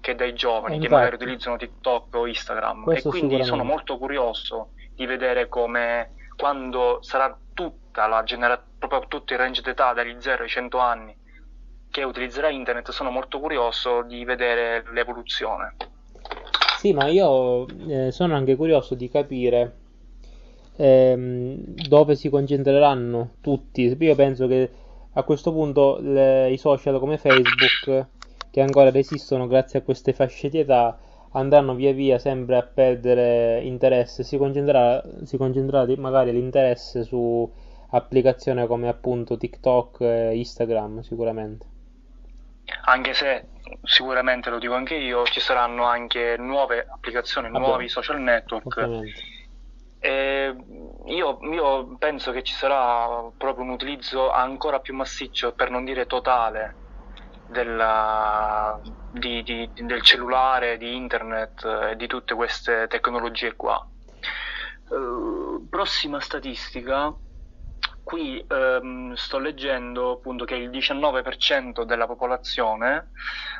Speaker 1: che dai giovani che magari utilizzano TikTok o Instagram e quindi sono molto curioso di vedere come quando sarà tutta la generazione, proprio tutto il range d'età dagli 0 ai 100 anni che utilizzerà internet sono molto curioso di vedere l'evoluzione.
Speaker 2: Sì, ma io eh, sono anche curioso di capire ehm, dove si concentreranno tutti. Io penso che a questo punto le, i social come Facebook, che ancora resistono grazie a queste fasce di età, andranno via via sempre a perdere interesse, si concentrerà, si concentrerà magari l'interesse su applicazioni come appunto TikTok e Instagram sicuramente.
Speaker 1: Anche se sicuramente lo dico anche io, ci saranno anche nuove applicazioni, Vabbè, nuovi social network. Io, io penso che ci sarà proprio un utilizzo ancora più massiccio, per non dire totale, della, di, di, del cellulare, di internet e di tutte queste tecnologie qua. Uh, prossima statistica, qui um, sto leggendo appunto che il 19% della popolazione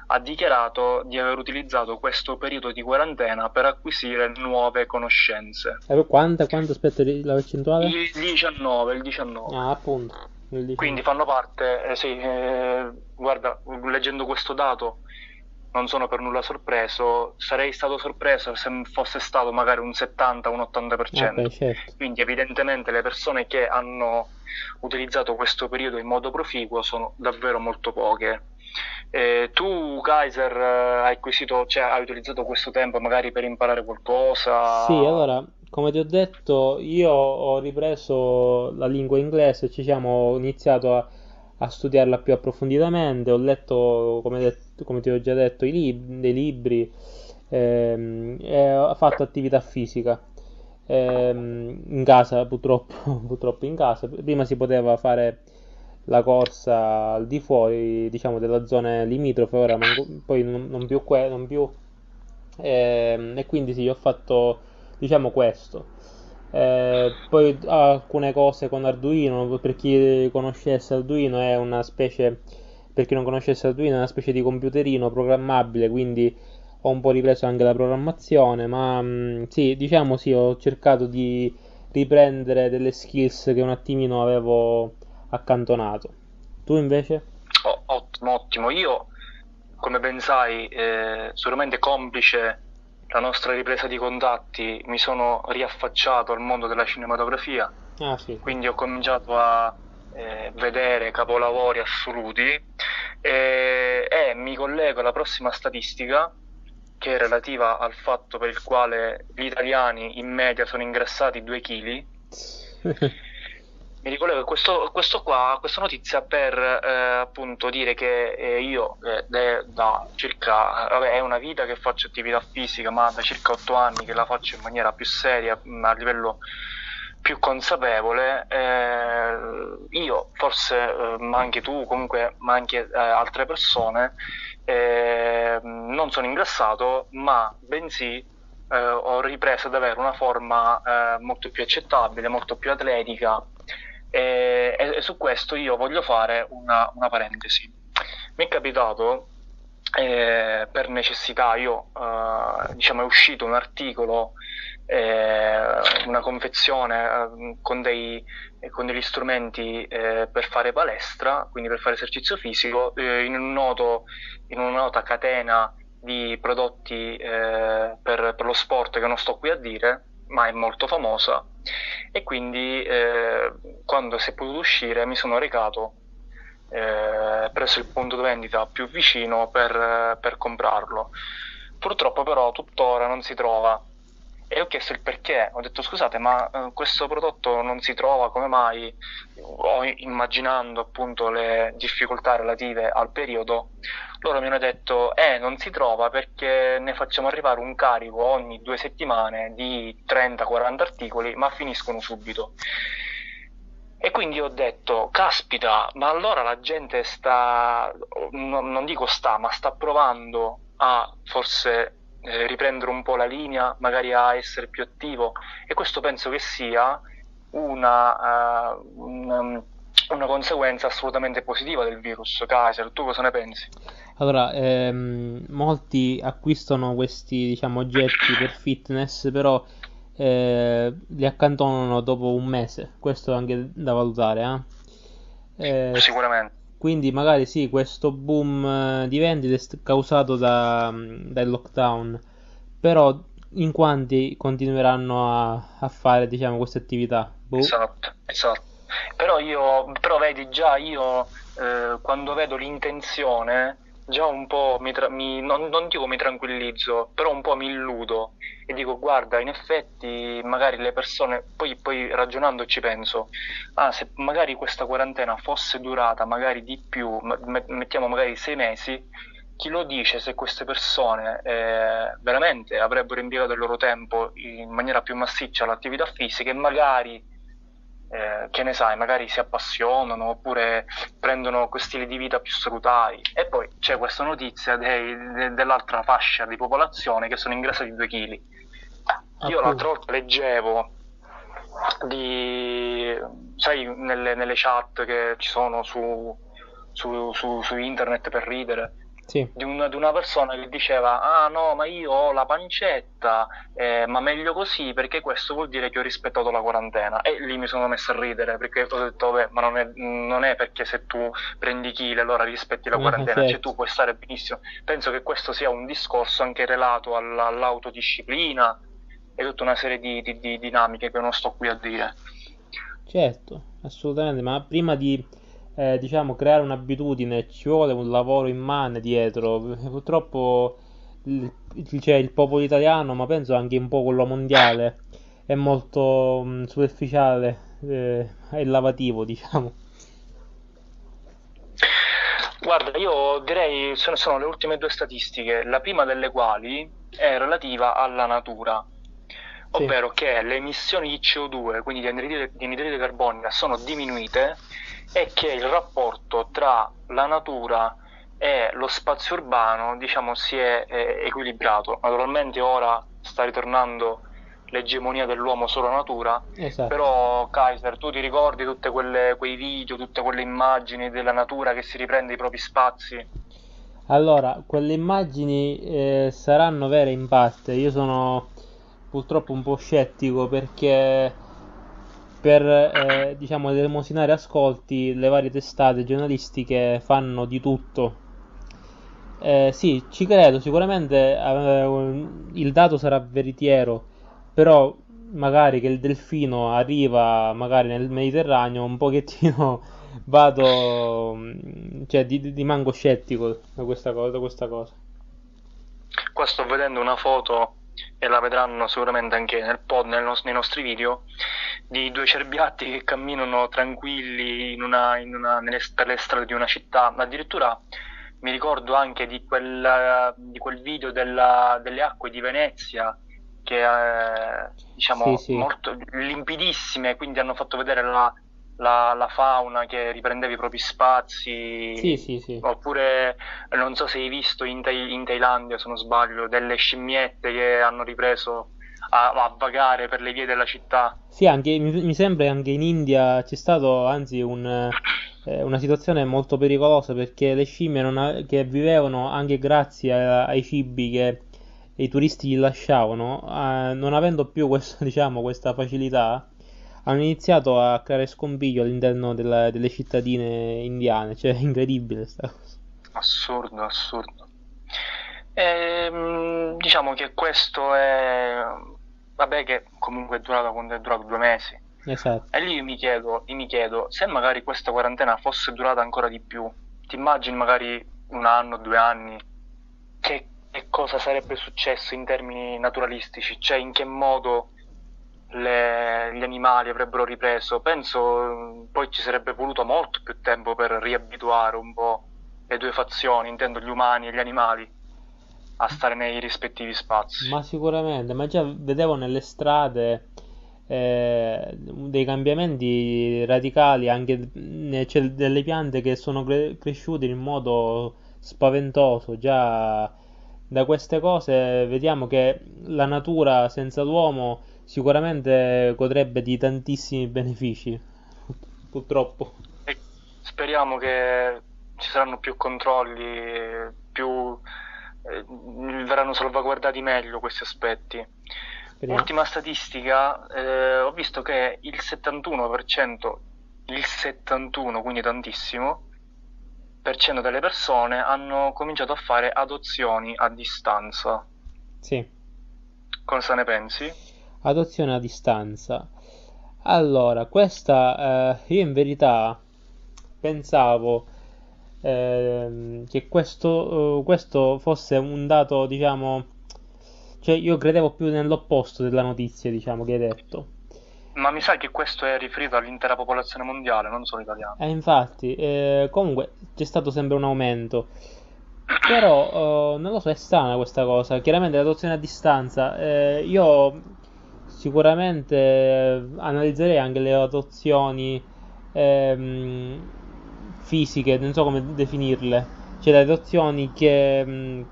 Speaker 1: ha dichiarato di aver utilizzato questo periodo di quarantena per acquisire nuove conoscenze.
Speaker 2: E quanto, quanto aspetta la percentuale?
Speaker 1: Il 19, il 19.
Speaker 2: Ah, appunto.
Speaker 1: Quindi fanno parte, eh, sì, eh, guarda, leggendo questo dato non sono per nulla sorpreso, sarei stato sorpreso se fosse stato magari un 70, un 80%. Okay, certo. Quindi evidentemente le persone che hanno utilizzato questo periodo in modo proficuo sono davvero molto poche. Eh, tu, Kaiser, hai acquisito, cioè hai utilizzato questo tempo magari per imparare qualcosa?
Speaker 2: Sì, allora come ti ho detto, io ho ripreso la lingua inglese, ci siamo iniziato a, a studiarla più approfonditamente, ho letto, come, detto, come ti ho già detto, lib- dei libri ehm, ho fatto attività fisica. Ehm, in casa, purtroppo, purtroppo in casa. Prima si poteva fare la corsa al di fuori, diciamo, della zona limitrofe, ora non, poi non, non più, que- non più ehm, e quindi sì, ho fatto diciamo questo. Eh, poi alcune cose con Arduino, per chi conoscesse Arduino è una specie, per chi non conoscesse Arduino è una specie di computerino programmabile, quindi ho un po' ripreso anche la programmazione, ma mh, mm, sì, diciamo sì, ho cercato di riprendere delle skills che un attimino avevo accantonato. Tu invece?
Speaker 1: Oh, ottimo, ottimo. Io, come ben sai, eh, sicuramente complice la nostra ripresa di contatti mi sono riaffacciato al mondo della cinematografia,
Speaker 2: ah, sì.
Speaker 1: quindi ho cominciato a eh, vedere capolavori assoluti e, e mi collego alla prossima statistica che è relativa al fatto per il quale gli italiani in media sono ingrassati 2 kg. mi ricollego a questo, questo qua, questa notizia per eh, appunto dire che eh, io eh, da circa, vabbè, è una vita che faccio attività fisica, ma da circa otto anni che la faccio in maniera più seria, a livello più consapevole, eh, io, forse, eh, ma anche tu, comunque, ma anche eh, altre persone, non sono ingrassato, ma bensì ho ripreso ad avere una forma molto più accettabile, molto più atletica e, e, su questo io voglio fare una, una parentesi. Mi è capitato eh, per necessità, io eh, diciamo è uscito un articolo, eh, una confezione eh, con, dei, con, degli strumenti eh, per fare palestra, quindi per fare esercizio fisico, eh, in, un noto, in, una nota catena di prodotti per, per lo sport che non sto qui a dire, ma è molto famosa e quindi eh, quando si è potuto uscire mi sono recato eh, presso il punto di vendita più vicino per, per comprarlo. Purtroppo però tuttora non si trova e ho chiesto il perché, ho detto scusate ma eh, questo prodotto non si trova, come mai? O immaginando appunto le difficoltà relative al periodo, loro mi hanno detto eh non si trova perché ne facciamo arrivare un carico ogni due settimane di 30-40 articoli ma finiscono subito. E quindi ho detto, caspita, ma allora la gente sta, non dico sta, ma sta provando a forse eh, riprendere un po' la linea, magari a essere più attivo e questo penso che sia una, uh, un, una conseguenza assolutamente positiva del virus. Kaiser, tu cosa ne pensi?
Speaker 2: Allora, ehm, molti acquistano questi diciamo, oggetti per fitness, però eh, li accantonano dopo un mese, questo è anche da valutare.
Speaker 1: Eh? Eh, Sicuramente.
Speaker 2: Quindi magari sì, questo boom eh, di vendite è causato da, dal lockdown, però in quanti continueranno a, a fare, diciamo, queste attività?
Speaker 1: Boh. Esatto, esatto. Però io, però vedi già io eh, quando vedo l'intenzione già un po' mi, tra- mi non, non, dico mi tranquillizzo, però un po' mi illudo e dico guarda, in effetti magari le persone, poi, poi ragionando ci penso, ah se magari questa quarantena fosse durata magari di più, mettiamo magari sei mesi, chi lo dice se queste persone eh, veramente avrebbero impiegato il loro tempo in maniera più massiccia all'attività fisica e magari eh, che ne sai, magari si appassionano oppure prendono stili di vita più salutari. E poi c'è questa notizia dei, de, dell'altra fascia di popolazione che sono ingrassati di 2 kg. Io l'altra volta leggevo di, sai, nelle, nelle chat che ci sono su, su, su, su internet per ridere, sì. di, una, di, una, persona che diceva ah no ma io ho la pancetta eh, ma meglio così perché questo vuol dire che ho rispettato la quarantena. E lì mi sono messo a ridere perché ho detto beh ma non è, non è perché se tu prendi chili allora rispetti la mm, quarantena cioè tu puoi stare benissimo. Penso che questo sia un discorso anche relato alla, all'autodisciplina e tutta una serie di, di, di dinamiche che non sto qui a dire.
Speaker 2: Certo assolutamente ma prima di eh, diciamo, creare un'abitudine ci vuole un lavoro immane dietro. Purtroppo il, cioè, il popolo italiano, ma penso anche un po' quello mondiale, è molto mh, mm, superficiale eh, e lavativo, diciamo.
Speaker 1: Guarda, io direi sono, sono le ultime due statistiche, la prima delle quali è relativa alla natura, ovvero sì. che le emissioni di CO2, quindi di anidride, di anidride carbonica, sono diminuite è che il rapporto tra la natura e lo spazio urbano diciamo si è eh, equilibrato naturalmente ora sta ritornando l'egemonia dell'uomo sulla natura esatto. però Kaiser tu ti ricordi tutti quei video tutte quelle immagini della natura che si riprende i propri spazi
Speaker 2: allora quelle immagini eh, saranno vere in parte io sono purtroppo un po' scettico perché per eh, diciamo elemosinare ascolti le varie testate giornalistiche fanno di tutto. Eh, sì ci credo sicuramente eh, il dato sarà veritiero però magari che il delfino arriva magari nel Mediterraneo un pochettino vado mm, cioè di, rimango scettico da questa cosa, da questa cosa.
Speaker 1: Qua sto vedendo una foto e la vedranno sicuramente anche nel pod, nel nos- nei nostri video di due cerbiatti che camminano tranquilli in una, in una, nelle, per le strade di una città. Addirittura mi ricordo anche di quel, di quel video della, delle acque di Venezia che è diciamo sì, sì. molto limpidissime, quindi hanno fatto vedere la, la, la, fauna che riprendeva i propri spazi.
Speaker 2: Sì, sì, sì.
Speaker 1: Oppure non so se hai visto in, in Thailandia, se non sbaglio, delle scimmiette che hanno ripreso a, a, vagare per le vie della città.
Speaker 2: Sì, anche, mi, mi sembra che anche in India c'è stato anzi un, eh, una situazione molto pericolosa perché le scimmie ha, che vivevano anche grazie a, ai cibi che i turisti gli lasciavano, eh, non avendo più questo, diciamo, questa facilità, hanno iniziato a creare scompiglio all'interno della, delle cittadine indiane, cioè è incredibile questa cosa.
Speaker 1: Assurdo, assurdo. E, ehm, diciamo che questo è vabbè che comunque è durato quando è durato due mesi.
Speaker 2: Esatto.
Speaker 1: E lì mi chiedo, mi chiedo, se magari questa quarantena fosse durata ancora di più, ti immagini magari un anno, due anni, che, che cosa sarebbe successo in termini naturalistici? Cioè in che modo le, gli animali avrebbero ripreso? Penso poi ci sarebbe voluto molto più tempo per riabituare un po' le due fazioni, intendo gli umani e gli animali a stare nei rispettivi spazi.
Speaker 2: Ma sicuramente, ma già vedevo nelle strade eh, dei cambiamenti radicali, anche c'è delle piante che sono cre- cresciute in modo spaventoso. Già da queste cose vediamo che la natura senza l'uomo sicuramente godrebbe di tantissimi benefici, purtroppo.
Speaker 1: E speriamo che ci saranno più controlli, più eh, verranno salvaguardati meglio questi aspetti. Speriamo. Ultima statistica, eh, ho visto che il 71%, il 71, quindi tantissimo, per cento delle persone hanno cominciato a fare adozioni a distanza.
Speaker 2: Sì.
Speaker 1: Cosa ne pensi?
Speaker 2: Adozione a distanza. Allora, questa eh, io in verità pensavo eh, che questo, uh, questo fosse un dato, diciamo, cioè io credevo più nell'opposto della notizia, diciamo, che hai detto.
Speaker 1: Ma mi sa che questo è riferito all'intera popolazione mondiale, non solo italiana.
Speaker 2: Eh, infatti, eh, comunque c'è stato sempre un aumento. Però, uh, non lo so, è strana questa cosa. Chiaramente l'adozione a distanza. Eh, io sicuramente eh, analizzerei anche le adozioni ehm, fisiche, non so come definirle. Cioè le adozioni che, mm,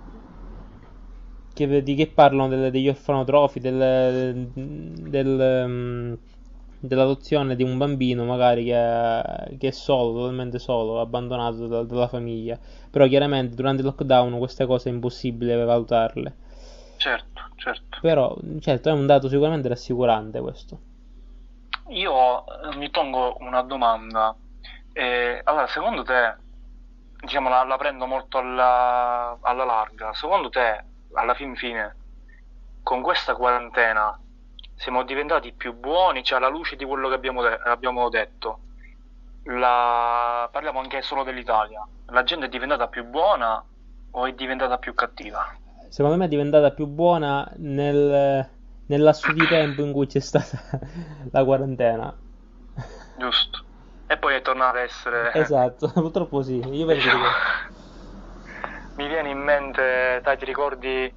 Speaker 2: che, di che parlano delle, degli orfanotrofi, del, del, mm, dell'adozione di un bambino magari che, che, è solo, totalmente solo, abbandonato da, dalla famiglia. Però chiaramente durante il lockdown queste cose è impossibile valutarle.
Speaker 1: Certo, certo.
Speaker 2: Però, certo, è un dato sicuramente rassicurante questo.
Speaker 1: Io eh, mi pongo una domanda. Eh, allora, secondo te, diciamo, la, la prendo molto alla, alla, larga. Secondo te, alla fin fine, con questa quarantena, siamo diventati più buoni, cioè alla luce di quello che abbiamo, de- abbiamo detto? La... Parliamo anche solo dell'Italia. La gente è diventata più buona o è diventata più cattiva?
Speaker 2: Secondo me è diventata più buona nel, nel lasso di tempo in cui c'è stata la quarantena.
Speaker 1: Giusto. E poi è tornata a essere...
Speaker 2: Esatto, purtroppo sì. Io penso che...
Speaker 1: Mi viene in mente, dai, ti ricordi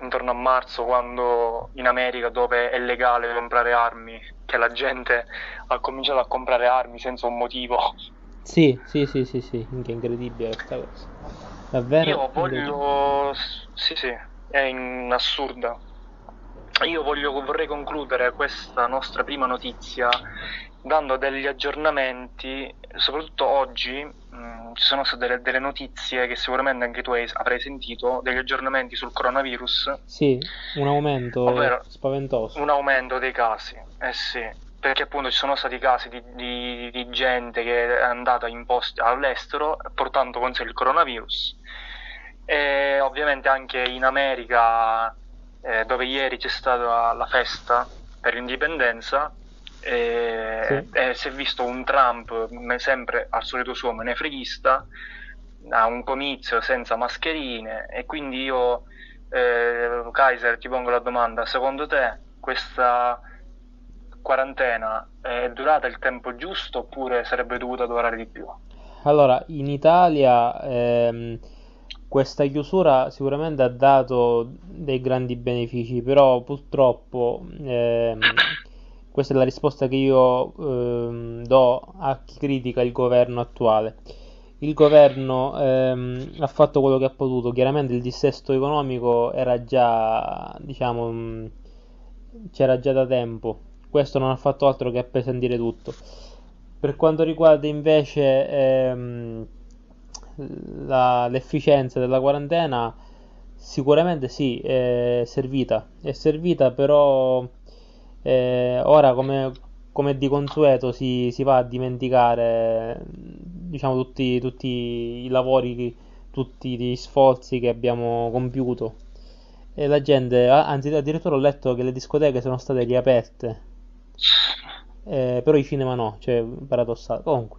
Speaker 1: intorno a marzo quando in America dove è legale comprare armi, che la gente ha cominciato a comprare armi senza un motivo.
Speaker 2: Sì, sì, sì, sì, sì, incredibile questa cosa. Davvero?
Speaker 1: Io voglio... Sì, sì, è in... assurda. Io voglio, vorrei concludere questa nostra prima notizia dando degli aggiornamenti, soprattutto oggi mh, mm, ci sono state delle, delle, notizie che sicuramente anche tu hai, avrai sentito, degli aggiornamenti sul coronavirus.
Speaker 2: Sì, un aumento ovvero, spaventoso.
Speaker 1: Un aumento dei casi, eh sì, perché appunto ci sono stati casi di, di, di gente che è andata in posti all'estero portando con sé il coronavirus e ovviamente anche in America eh, dove ieri c'è stata la festa per l'indipendenza e, sì. e si è visto un Trump sempre al solito suo menefreghista a un comizio senza mascherine e quindi io eh, Kaiser ti pongo la domanda secondo te questa quarantena è durata il tempo giusto oppure sarebbe dovuta durare di più?
Speaker 2: Allora in Italia ehm questa chiusura sicuramente ha dato dei grandi benefici, però purtroppo ehm, questa è la risposta che io ehm, do a chi critica il governo attuale. Il governo ehm, ha fatto quello che ha potuto, chiaramente il dissesto economico era già, diciamo, c'era già da tempo, questo non ha fatto altro che appesantire tutto. Per quanto riguarda invece ehm, la, l'efficienza della quarantena sicuramente sì, è servita, è servita però eh, ora come, come, di consueto si, si, va a dimenticare diciamo tutti, tutti i lavori, tutti gli sforzi che abbiamo compiuto. E la gente, anzi addirittura ho letto che le discoteche sono state riaperte eh, però i cinema no, cioè paradossale. Comunque,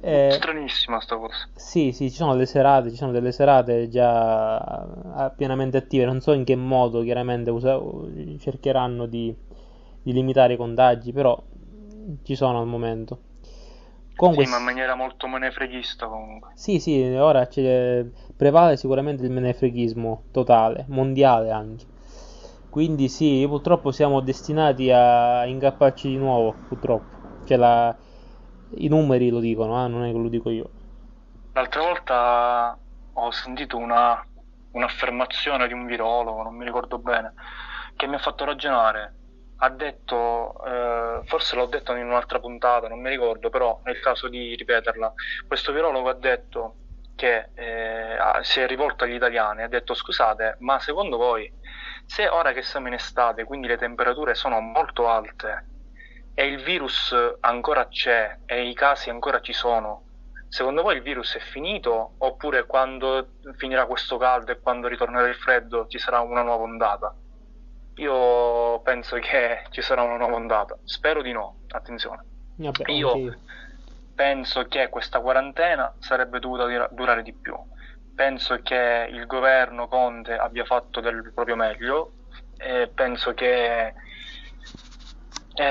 Speaker 1: eh, stranissima sta cosa.
Speaker 2: Sì, sì, ci sono le serate, ci sono delle serate già pienamente attive. Non so in che modo, chiaramente, usa- cercheranno di, di limitare i contagi, però ci sono al momento.
Speaker 1: Comunque, sì, ma in maniera molto menefreghista comunque.
Speaker 2: Sì, sì, ora prevale sicuramente il menefreghismo totale, mondiale anche. Quindi sì, purtroppo siamo destinati a ingapparci di nuovo, purtroppo. Cioè la... i numeri lo dicono, eh? non è che lo dico io.
Speaker 1: L'altra volta ho sentito una, un'affermazione di un virologo, non mi ricordo bene, che mi ha fatto ragionare. Ha detto, eh, forse l'ho detto in un'altra puntata, non mi ricordo, però il caso di ripeterla. Questo virologo ha detto che eh, si è rivolto agli italiani, ha detto scusate, ma secondo voi se ora che siamo in estate, quindi le temperature sono molto alte e il virus ancora c'è e i casi ancora ci sono, secondo voi il virus è finito oppure quando finirà questo caldo e quando ritornerà il freddo ci sarà una nuova ondata? io penso che ci sarà una nuova ondata. Spero di no, attenzione.
Speaker 2: Vabbè,
Speaker 1: Io
Speaker 2: io.
Speaker 1: penso che questa quarantena sarebbe dovuta dura- durare di più. Penso che il governo Conte abbia fatto del proprio meglio e penso che, eh,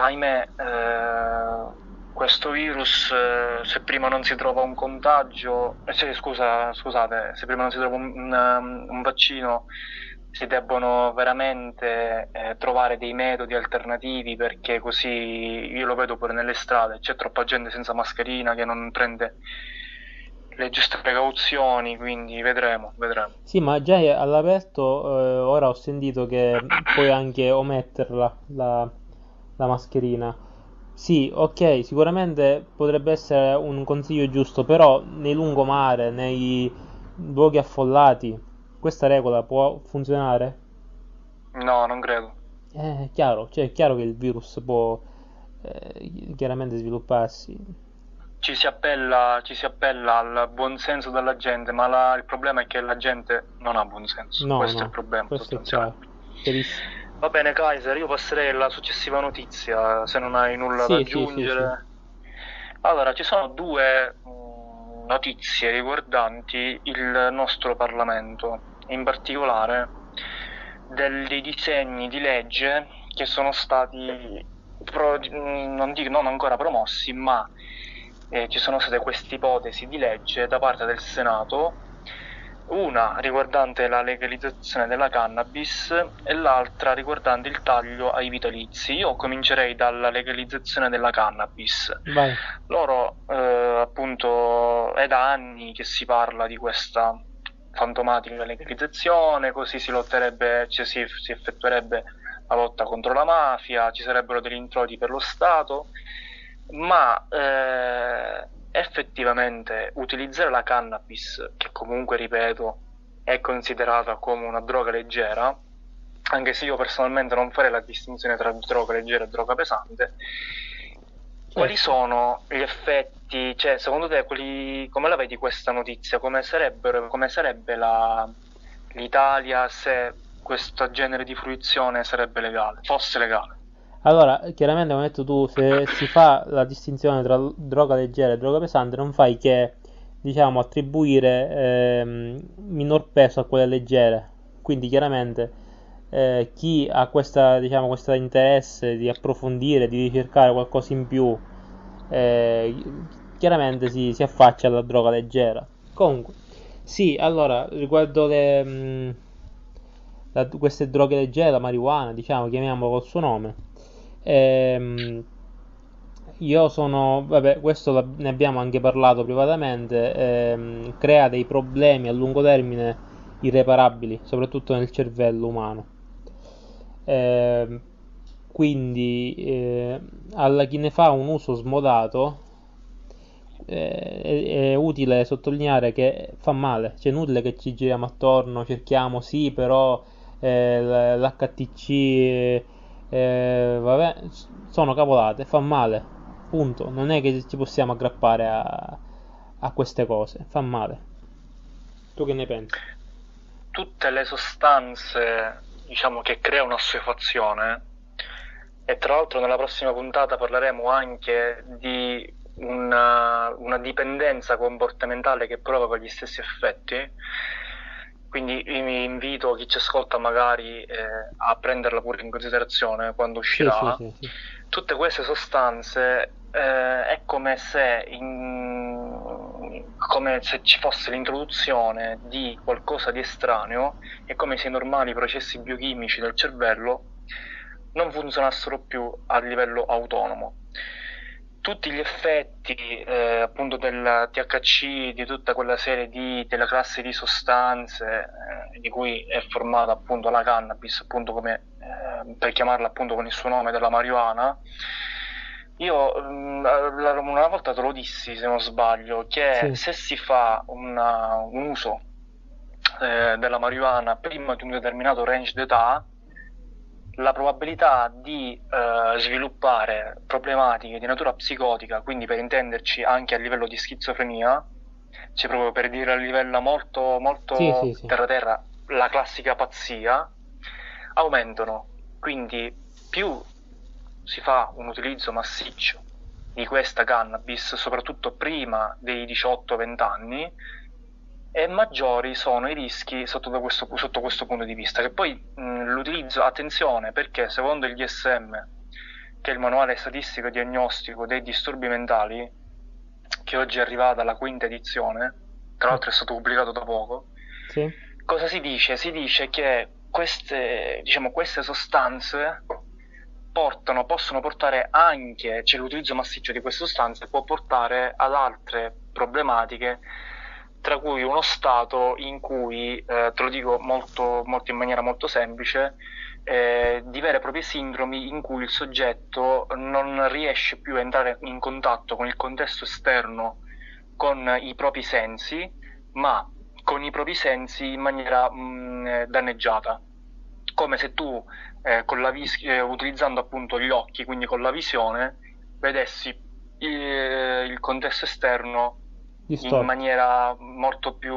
Speaker 1: ahimè, eh, questo virus, eh, se prima non si trova un contagio, eh, se- scusa, scusate, se prima non si trova un, un- un vaccino, si debbono veramente eh, trovare dei metodi alternativi perché così io lo vedo pure nelle strade, c'è troppa gente senza mascherina che non prende le giuste precauzioni, quindi vedremo, vedremo.
Speaker 2: Sì, ma già all'aperto eh, ora ho sentito che puoi anche ometterla la, la mascherina. Sì, ok, sicuramente potrebbe essere un consiglio giusto, però nei lungomare, nei luoghi affollati, questa regola può funzionare?
Speaker 1: No, non credo.
Speaker 2: Eh, È chiaro, cioè è chiaro che il virus può eh, chiaramente svilupparsi.
Speaker 1: Ci si appella, ci si appella al buonsenso della gente, ma la- il problema è che la gente non ha buonsenso.
Speaker 2: No,
Speaker 1: Questo è il
Speaker 2: no,
Speaker 1: problema
Speaker 2: questo è chiaro,
Speaker 1: sostanzialmente.
Speaker 2: chiarissimo.
Speaker 1: Va bene, Kaiser, io passerei alla successiva notizia, se non hai nulla da
Speaker 2: Sì, sì, sì, sì.
Speaker 1: aggiungere. Allora, ci sono due mh, notizie riguardanti il nostro Parlamento, in particolare dei disegni di legge che sono stati, pro- mh, non dico non ancora promossi, ma eh, ci sono state queste ipotesi di legge da parte del Senato, una riguardante la legalizzazione della cannabis e l'altra riguardante il taglio ai vitalizi. Io comincerei dalla legalizzazione della cannabis.
Speaker 2: Vai.
Speaker 1: Loro, eh, appunto, è da anni che si parla di questa fantomatica legalizzazione, così si lotterebbe, cioè si, si effettuerebbe la lotta contro la mafia, ci sarebbero degli introiti per lo Stato, ma eh, effettivamente utilizzare la cannabis, che comunque, ripeto, è considerata come una droga leggera, anche se io personalmente non farei la distinzione tra droga leggera e droga pesante, quali
Speaker 2: Certo.
Speaker 1: sono gli effetti, cioè secondo te quali, come la vedi questa notizia? Come sarebbero, come sarebbe la- l'Italia se questo genere di fruizione sarebbe legale, fosse legale?
Speaker 2: Allora, chiaramente, come hai detto tu, se si fa la distinzione tra droga leggera e droga pesante, non fai che, diciamo, attribuire ehm, minor peso a quelle leggere. Quindi, chiaramente, eh, chi ha diciamo, questo interesse di approfondire, di ricercare qualcosa in più, eh, chiaramente si, si affaccia alla droga leggera. Comunque, sì, allora, riguardo le, mh, la- queste droghe leggere, la marijuana, diciamo, chiamiamolo col suo nome. Ehm, io sono, vabbè, questo ne abbiamo anche parlato privatamente, ehm, crea dei problemi a lungo termine irreparabili, soprattutto nel cervello umano. Ehm, quindi, eh, alla chi ne fa un uso smodato, eh, è, è utile sottolineare che fa male, cioè è inutile che ci giriamo attorno, cerchiamo, sì, però eh, l'HTC, eh, vabbè, sono cavolate, fa male, punto. Non è che ci possiamo aggrappare a, a queste cose, fa male. Tu che ne pensi?
Speaker 1: tutte le sostanze, diciamo, che creano assuefazione, e tra l'altro nella prossima puntata parleremo anche di una, una dipendenza comportamentale che provoca gli stessi effetti. Quindi mi invito chi ci ascolta magari eh, a prenderla pure in considerazione quando uscirà.
Speaker 2: sì, sì, sì.
Speaker 1: Tutte queste sostanze eh, è come se, in- come se ci fosse l'introduzione di qualcosa di estraneo, è come se i normali processi biochimici del cervello non funzionassero più a livello autonomo. Tutti gli effetti eh, appunto del THC, di tutta quella serie di, della classe di sostanze eh, di cui è formata appunto la cannabis, appunto come eh, per chiamarla appunto con il suo nome della marijuana, io mm, una volta te lo dissi, se non sbaglio, che
Speaker 2: Sì.
Speaker 1: se si fa una- un uso eh, della marijuana prima di un determinato range d'età, la probabilità di eh, sviluppare problematiche di natura psicotica, quindi per intenderci anche a livello di schizofrenia, cioè proprio per dire a livello molto, molto
Speaker 2: Sì, sì, sì.
Speaker 1: terra-terra, la classica pazzia, aumentano. Quindi più si fa un utilizzo massiccio di questa cannabis, soprattutto prima dei 18-20 anni, e maggiori sono i rischi sotto questo, sotto questo punto di vista. Che poi mh, l'utilizzo, attenzione, perché secondo il DSM, che è il manuale statistico diagnostico dei disturbi mentali, che oggi è arrivata alla quinta edizione, tra l'altro è stato pubblicato da poco,
Speaker 2: Sì.
Speaker 1: cosa si dice? Si dice che queste, diciamo, queste sostanze portano, possono portare anche, cioè l'utilizzo massiccio di queste sostanze può portare ad altre problematiche, tra cui uno stato in cui, eh, te lo dico molto, molto in maniera molto semplice, eh, di vere e proprie sindromi in cui il soggetto non riesce più a entrare in contatto con il contesto esterno con i propri sensi, ma con i propri sensi in maniera mh, danneggiata, come se tu eh, vis- eh, utilizzando appunto gli occhi, quindi con la visione, vedessi il, il contesto esterno
Speaker 2: Distorto.
Speaker 1: in maniera molto più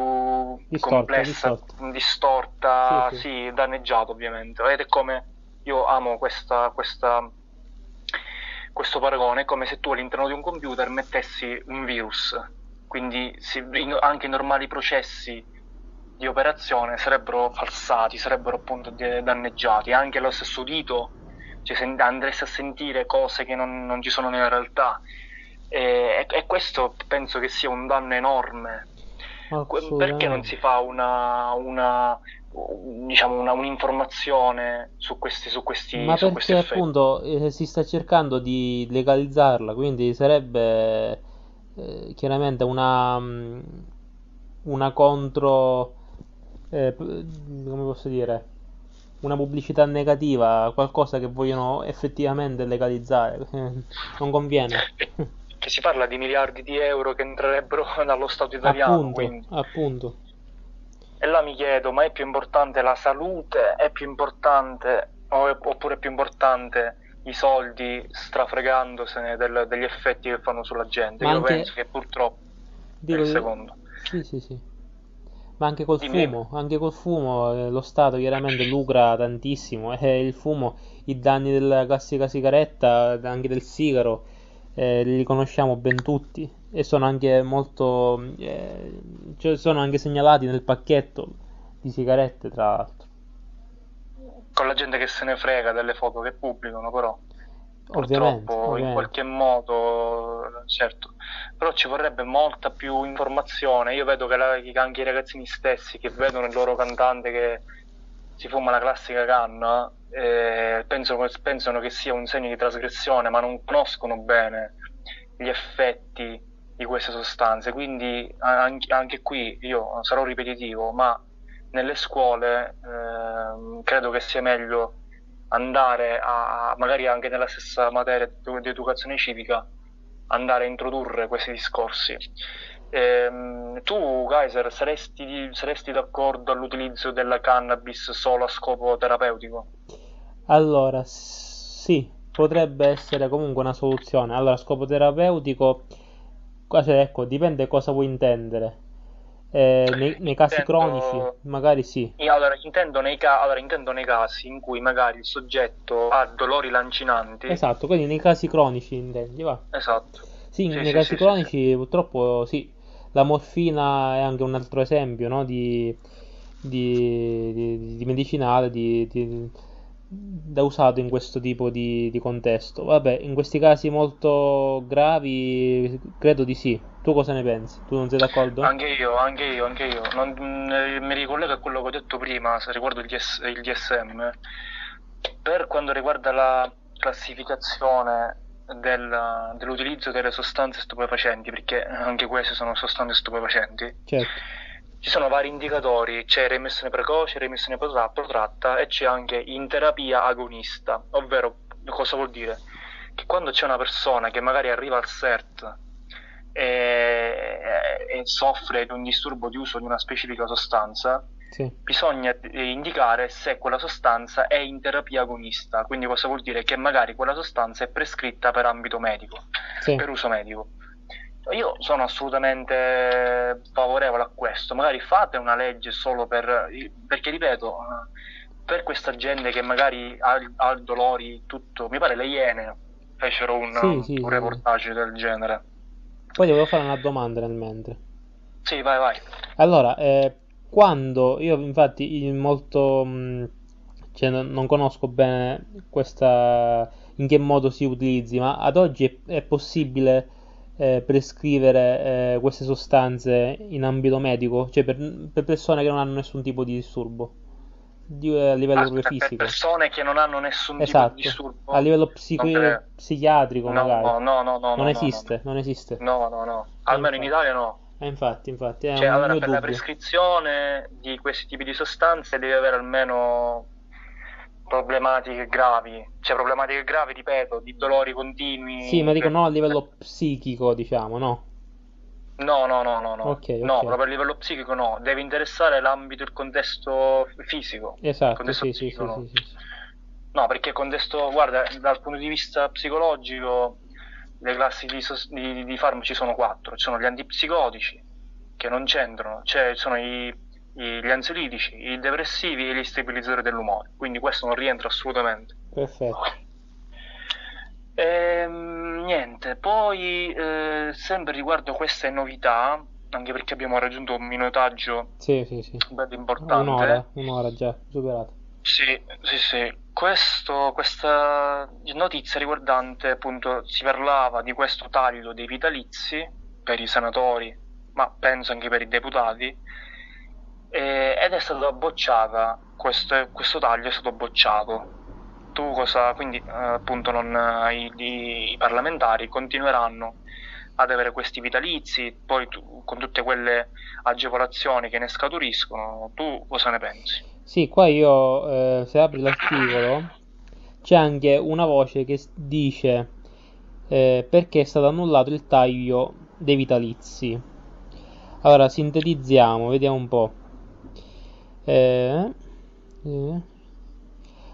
Speaker 2: Distorta,
Speaker 1: complessa,
Speaker 2: distorta.
Speaker 1: distorta,
Speaker 2: Sì, sì.
Speaker 1: sì, danneggiato ovviamente. Ed è come io amo questa, questa- questo paragone, è come se tu all'interno di un computer mettessi un virus, quindi si- in- anche i normali processi di operazione sarebbero falsati, sarebbero appunto danneggiati, anche lo stesso udito, cioè andresti a sentire cose che non, non ci sono nella realtà. E, e- questo penso che sia un danno enorme. Perché non si fa una, una, diciamo una, un'informazione su questi, su questi,
Speaker 2: Ma
Speaker 1: su questi
Speaker 2: perché
Speaker 1: effetti?
Speaker 2: appunto eh, si sta cercando di legalizzarla, quindi sarebbe eh, chiaramente una, mm, una contro, eh, come posso dire, una pubblicità negativa, qualcosa che vogliono effettivamente legalizzare. Non conviene.
Speaker 1: Che si parla di miliardi di euro che entrerebbero dallo Stato italiano,
Speaker 2: Appunto,
Speaker 1: quindi.
Speaker 2: appunto.
Speaker 1: E là mi chiedo, ma è più importante la salute? È più importante, è- oppure è più importante i soldi strafregandosene del- degli effetti che fanno sulla gente?
Speaker 2: Ma
Speaker 1: Io
Speaker 2: anche-
Speaker 1: penso che purtroppo è
Speaker 2: Dico,
Speaker 1: il secondo.
Speaker 2: Sì, sì, sì. Ma anche col
Speaker 1: Dimmi.
Speaker 2: fumo, anche col fumo eh, lo Stato chiaramente lucra tantissimo e il fumo, i danni della classica sigaretta, anche del sigaro, eh, li conosciamo ben tutti e sono anche molto, eh, cioè sono anche segnalati nel pacchetto di sigarette, tra l'altro.
Speaker 1: Con la gente che se ne frega delle foto che pubblicano, però.
Speaker 2: Ovviamente,
Speaker 1: Purtroppo in
Speaker 2: ovviamente.
Speaker 1: qualche modo, certo, però ci vorrebbe molta più informazione. Io vedo che, la- che anche i ragazzini stessi che vedono il loro cantante che si fuma la classica canna, eh, pensano, pensano che sia un segno di trasgressione, ma non conoscono bene gli effetti di queste sostanze. Quindi anche, anche qui io sarò ripetitivo, ma nelle scuole ehm, credo che sia meglio andare a, magari anche nella stessa materia di di educazione civica, andare a introdurre questi discorsi. Ehm, tu, Kaiser, saresti, saresti d'accordo all'utilizzo della cannabis solo a scopo terapeutico?
Speaker 2: Allora, sì, potrebbe essere comunque una soluzione. Allora, scopo terapeutico, cioè, ecco, dipende cosa vuoi intendere. Eh, nei, nei casi
Speaker 1: Intendo-
Speaker 2: cronici, magari sì.
Speaker 1: Allora intendo, nei allora, intendo nei casi in cui magari il soggetto ha dolori lancinanti.
Speaker 2: Esatto, quindi nei casi cronici intendi, va.
Speaker 1: Esatto.
Speaker 2: Sì,
Speaker 1: Sì,
Speaker 2: nei
Speaker 1: sì,
Speaker 2: casi
Speaker 1: sì,
Speaker 2: cronici purtroppo sì. La morfina è anche un altro esempio, no, di, di, di- di medicinale di- di- da usato in questo tipo di, di contesto. Vabbè, in questi casi molto gravi credo di sì. Tu cosa ne pensi? Tu non sei d'accordo?
Speaker 1: Anche io, anche io, anche io. Non- mm, mi ricollego a quello che ho detto prima, riguardo il, DS il DSM. Per quanto riguarda la classificazione del- dell'utilizzo delle sostanze stupefacenti, perché anche queste sono sostanze stupefacenti,
Speaker 2: Certo.
Speaker 1: Ci sono vari indicatori, c'è remissione precoce, remissione protra- protratta e c'è anche in terapia agonista, ovvero cosa vuol dire? Che quando c'è una persona che magari arriva al CERT e, e soffre di un disturbo di uso di una specifica sostanza,
Speaker 2: Sì.
Speaker 1: bisogna eh, indicare se quella sostanza è in terapia agonista, quindi cosa vuol dire? Che magari quella sostanza è prescritta per ambito medico,
Speaker 2: Sì.
Speaker 1: per uso medico. Io sono assolutamente favorevole a questo, magari fate una legge solo per... perché ripeto, per questa gente che magari ha, ha dolori, tutto, mi pare le Iene fecero un,
Speaker 2: Sì, sì,
Speaker 1: un
Speaker 2: sì.
Speaker 1: reportage del genere.
Speaker 2: Poi devo fare una domanda nel mentre.
Speaker 1: Sì, vai, vai.
Speaker 2: Allora, eh, quando io infatti molto, mh, cioè non, non conosco bene questa, in che modo si utilizzi, ma ad oggi è, è possibile eh, prescrivere eh, queste sostanze in ambito medico, cioè per, per persone che non hanno nessun tipo di disturbo, di- a livello proprio
Speaker 1: Aspetta, per
Speaker 2: fisico.
Speaker 1: persone che non hanno nessun tipo di
Speaker 2: Esatto,
Speaker 1: disturbo,
Speaker 2: a livello psichi- psichiatrico
Speaker 1: No,
Speaker 2: magari.
Speaker 1: no, no, no, no,
Speaker 2: Non
Speaker 1: no, no,
Speaker 2: esiste, non esiste.
Speaker 1: no, no, no.
Speaker 2: Eh,
Speaker 1: Almeno in Italia no.
Speaker 2: Eh, infatti, infatti, è
Speaker 1: Cioè, allora, per la
Speaker 2: dubbio.
Speaker 1: prescrizione di questi tipi di sostanze devi avere almeno problematiche gravi. Cioè, problematiche gravi, ripeto, di dolori continui.
Speaker 2: Sì, ma dico
Speaker 1: per-
Speaker 2: no a livello psichico, diciamo, no?
Speaker 1: No, no, no, no, no.
Speaker 2: Ok,
Speaker 1: No,
Speaker 2: ok.
Speaker 1: proprio a livello psichico no. Deve interessare l'ambito, il contesto fisico.
Speaker 2: Esatto,
Speaker 1: contesto
Speaker 2: sì, sì, sì,
Speaker 1: psichico no.
Speaker 2: sì, sì.
Speaker 1: No, perché contesto, guarda, dal punto di vista psicologico, le classi di, di- di farmaci sono quattro. Ci sono gli antipsicotici, che non c'entrano, cioè ci sono i- gli ansiolitici, i depressivi e gli stabilizzatori dell'umore. Quindi questo non rientra assolutamente.
Speaker 2: Perfetto.
Speaker 1: Ehm, niente, poi eh, sempre riguardo queste novità, anche perché abbiamo raggiunto un minutaggio
Speaker 2: Sì, sì, sì.
Speaker 1: bello importante.
Speaker 2: Un'ora, un'ora già, superato.
Speaker 1: Sì, sì, sì. Questo, questa notizia riguardante, appunto, si parlava di questo taglio dei vitalizi per i senatori, ma penso anche per i deputati, e- ed è stata bocciata, questo, questo taglio è stato bocciato. Tu cosa, quindi, eh, appunto, non, eh, i, i- parlamentari continueranno ad avere questi vitalizi, poi tu- con tutte quelle agevolazioni che ne scaturiscono, tu cosa ne pensi?
Speaker 2: Sì, qua io, eh, se apri l'articolo, c'è anche una voce che dice eh, perché è stato annullato il taglio dei vitalizi. Allora, sintetizziamo, vediamo un po'. Eh, eh.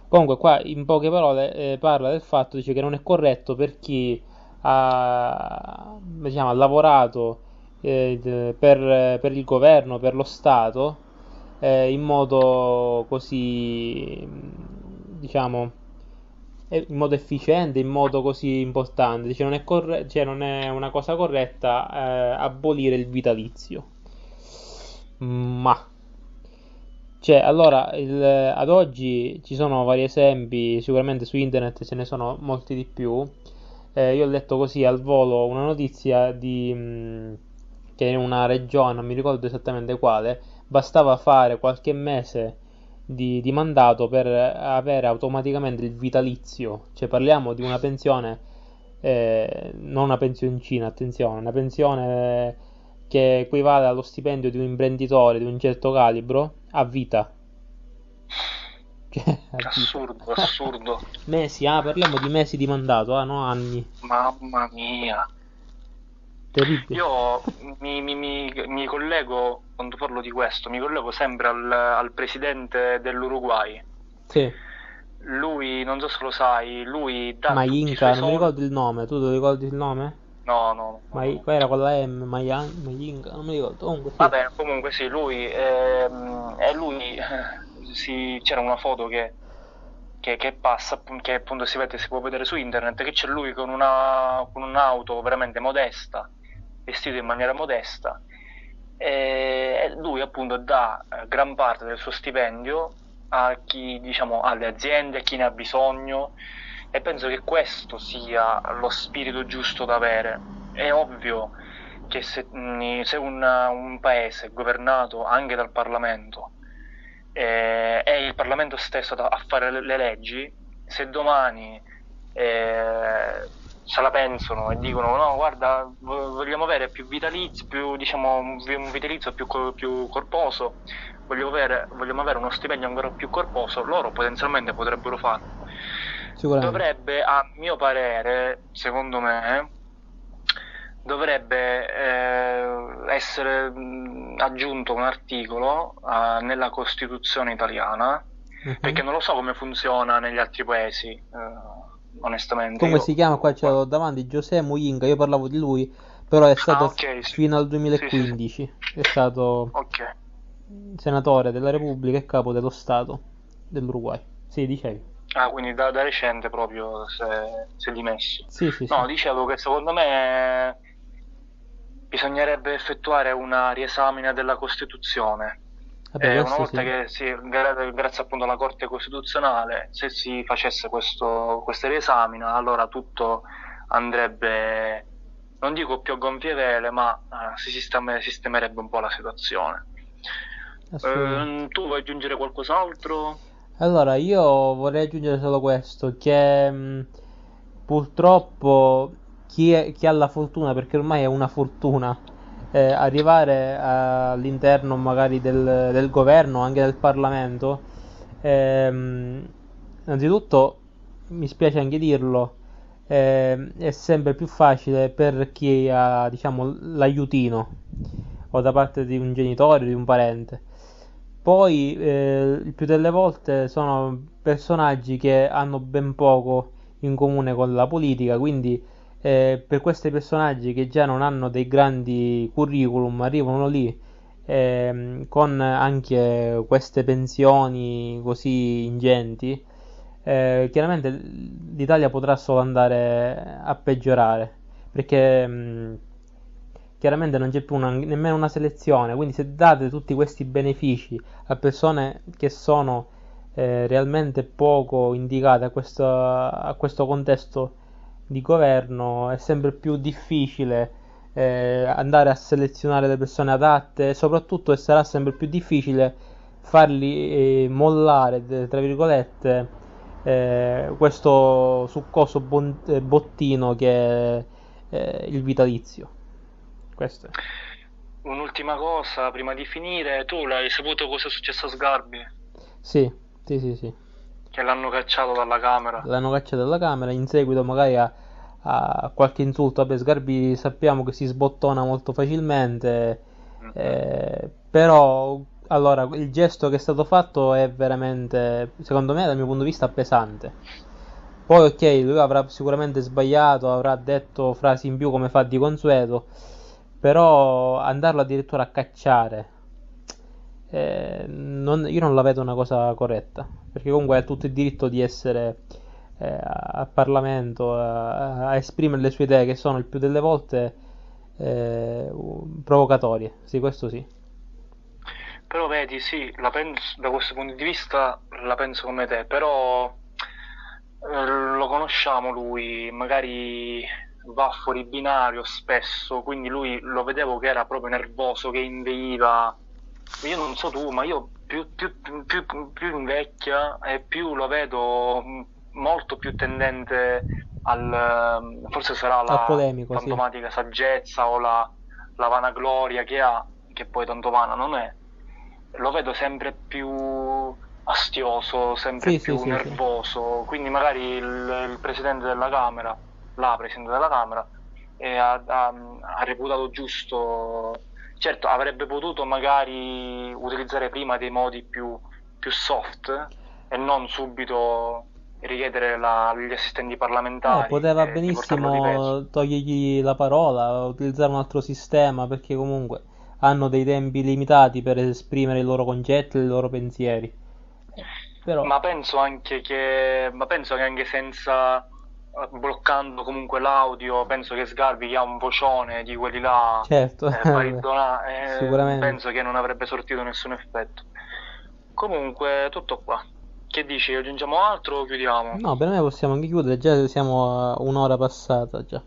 Speaker 2: Comunque, qua in poche parole eh, parla del fatto dice che non è corretto per chi ha, diciamo, ha lavorato eh, per, per il governo, per lo Stato, eh, in modo così, diciamo, eh, in modo efficiente, in modo così importante. Dice, non è, corre- cioè, non è una cosa corretta abolire il vitalizio. Ma cioè, allora, il- ad oggi ci sono vari esempi, sicuramente su internet ce ne sono molti di più. Eh, io ho letto così al volo una notizia di, mh, che in una regione, non mi ricordo esattamente quale, bastava fare qualche mese di, di mandato per avere automaticamente il vitalizio. Cioè, parliamo di una pensione, eh, non una pensioncina, attenzione, una pensione che equivale allo stipendio di un imprenditore di un certo calibro a vita. Cioè.
Speaker 1: Assurdo, assurdo.
Speaker 2: Mesi, ah, parliamo di mesi di mandato, ah, no anni.
Speaker 1: Mamma mia.
Speaker 2: Terribile.
Speaker 1: Io mi, mi- mi- mi collego, quando parlo di questo, mi collego sempre al, al presidente dell'Uruguay.
Speaker 2: Sì,
Speaker 1: Lui, non so se lo sai, lui dà tutti i
Speaker 2: Mainka,
Speaker 1: suoi
Speaker 2: non mi
Speaker 1: soldi.
Speaker 2: ricordo il nome, tu ti ricordi il nome?
Speaker 1: No, no.
Speaker 2: Mai, qua era con la M, Mayan, Mainka, non mi ricordo, comunque sì.
Speaker 1: Vabbè, comunque sì, lui, ehm, e lui, eh, si- c'era una foto che, che, che passa, che appunto si vede, si può vedere su internet, che c'è lui con una, con un'auto veramente modesta, vestito in maniera modesta, e e lui appunto dà eh, gran parte del suo stipendio a chi, diciamo, alle aziende, a chi ne ha bisogno, e penso che questo sia lo spirito giusto da avere. È ovvio che se, mh, se un, un paese è governato anche dal Parlamento eh, è il Parlamento stesso a fare le, le leggi, se domani eh, se la pensano e dicono no, guarda, vo- vogliamo avere più vitalizio, più, diciamo, un vi- un vitalizio più, più corposo, vogliamo avere, vogliamo avere uno stipendio ancora più corposo, loro potenzialmente potrebbero farlo. Dovrebbe, a mio parere, secondo me, dovrebbe eh, essere aggiunto un articolo eh, nella Costituzione italiana,
Speaker 2: Mhm.
Speaker 1: perché non lo so come funziona negli altri paesi, eh, onestamente.
Speaker 2: Come
Speaker 1: Io-
Speaker 2: si chiama? Qua ce l'ho davanti, José Muyinga, io parlavo di lui, però è stato
Speaker 1: Ah, ok, sì.
Speaker 2: fino al
Speaker 1: Sì, sì, sì.
Speaker 2: 2015, è stato
Speaker 1: Ok.
Speaker 2: senatore della Repubblica e capo dello Stato. dell'Uruguay. Sì, dicevi.
Speaker 1: Ah, quindi da, da recente proprio si è, dimesso.
Speaker 2: Sì, sì, sì.
Speaker 1: No, dicevo che secondo me bisognerebbe effettuare una riesamina della Costituzione.
Speaker 2: Vabbè,
Speaker 1: Eh, una volta
Speaker 2: sì.
Speaker 1: che si, gra- grazie appunto alla Corte Costituzionale, se si facesse questo, questa riesamina, allora tutto andrebbe, non dico più a gonfie vele, ma eh, si sisteme- sistemerebbe un po' la situazione. Ehm, tu vuoi aggiungere qualcos'altro?
Speaker 2: Allora, io vorrei aggiungere solo questo, che mh, purtroppo chi, è- chi ha la fortuna, perché ormai è una fortuna, eh, arrivare all'interno magari del, del governo, anche del Parlamento, ehm, innanzitutto mi spiace anche dirlo, ehm, è sempre più facile per chi ha, diciamo, l'aiutino o da parte di un genitore di un parente. Poi, eh, il più delle volte sono personaggi che hanno ben poco in comune con la politica, quindi eh, per questi personaggi che già non hanno dei grandi curriculum, arrivano lì ehm, con anche queste pensioni così ingenti, eh, chiaramente l'Italia potrà solo andare a peggiorare, perché mh, chiaramente non c'è più una- nemmeno una selezione, quindi se date tutti questi benefici a persone che sono eh, realmente poco indicate a questo, a questo contesto di governo, è sempre più difficile eh, andare a selezionare le persone adatte e soprattutto sarà sempre più difficile farli eh, mollare, tra virgolette, eh, questo succoso bon- eh, bottino che è eh, il vitalizio. Questo.
Speaker 1: Un'ultima cosa prima di finire, tu l'hai saputo cosa è successo a Sgarbi?
Speaker 2: Sì, sì, sì, sì.
Speaker 1: Che l'hanno cacciato dalla Camera.
Speaker 2: L'hanno cacciato dalla camera in seguito magari a, a qualche insulto. Vabbè, Sgarbi sappiamo che si sbottona molto facilmente,
Speaker 1: Mhm.
Speaker 2: eh, però allora il gesto che è stato fatto è veramente, secondo me, dal mio punto di vista, pesante. Poi, ok, lui avrà sicuramente sbagliato, avrà detto frasi in più come fa di consueto, però andarlo addirittura a cacciare, eh, non- io non la vedo una cosa corretta, perché comunque ha tutto il diritto di essere eh, al Parlamento a, a esprimere le sue idee, che sono il più delle volte eh, provocatorie. Sì, questo sì.
Speaker 1: Però vedi, sì, penso, da questo punto di vista la penso come te, però eh, lo conosciamo lui, magari va fuori binario spesso, quindi lui lo vedevo che era proprio nervoso, che inveiva. Io non so tu, ma io più, più, più, più invecchia e più lo vedo molto più tendente al... forse sarà la
Speaker 2: polemico, sì.
Speaker 1: fantomatica saggezza o la, la vanagloria che ha, che poi tanto vana non è. Lo vedo sempre più astioso, sempre
Speaker 2: Sì,
Speaker 1: più
Speaker 2: sì.
Speaker 1: nervoso, quindi magari il, il presidente della Camera, la presidente della Camera, eh, ha, ha- ha reputato giusto, certo avrebbe potuto magari utilizzare prima dei modi più, più soft e non subito richiedere la- agli assistenti
Speaker 2: Eh,
Speaker 1: parlamentari
Speaker 2: poteva
Speaker 1: eh, di peso.
Speaker 2: benissimo togliergli la parola, utilizzare un altro sistema, perché comunque hanno dei tempi limitati per esprimere i loro concetti e i loro pensieri. Eh, Però,
Speaker 1: Ma penso anche che, ma penso che anche senza, eh, bloccando comunque l'audio, penso che Sgarbi che ha un vocione di quelli là,
Speaker 2: certo,
Speaker 1: eh, baritona- eh,
Speaker 2: sicuramente.
Speaker 1: penso che non avrebbe sortito nessun effetto. Comunque, tutto qua. Che dici? Aggiungiamo altro o chiudiamo?
Speaker 2: No, per me possiamo anche chiudere, già siamo a un'ora passata già.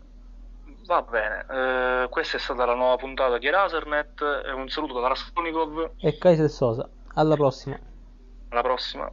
Speaker 1: Va bene, eh, questa è stata la nuova puntata di Rasernet, e un saluto da Raskolnikov,
Speaker 2: E Kaiser Sosa, alla prossima.
Speaker 1: alla prossima.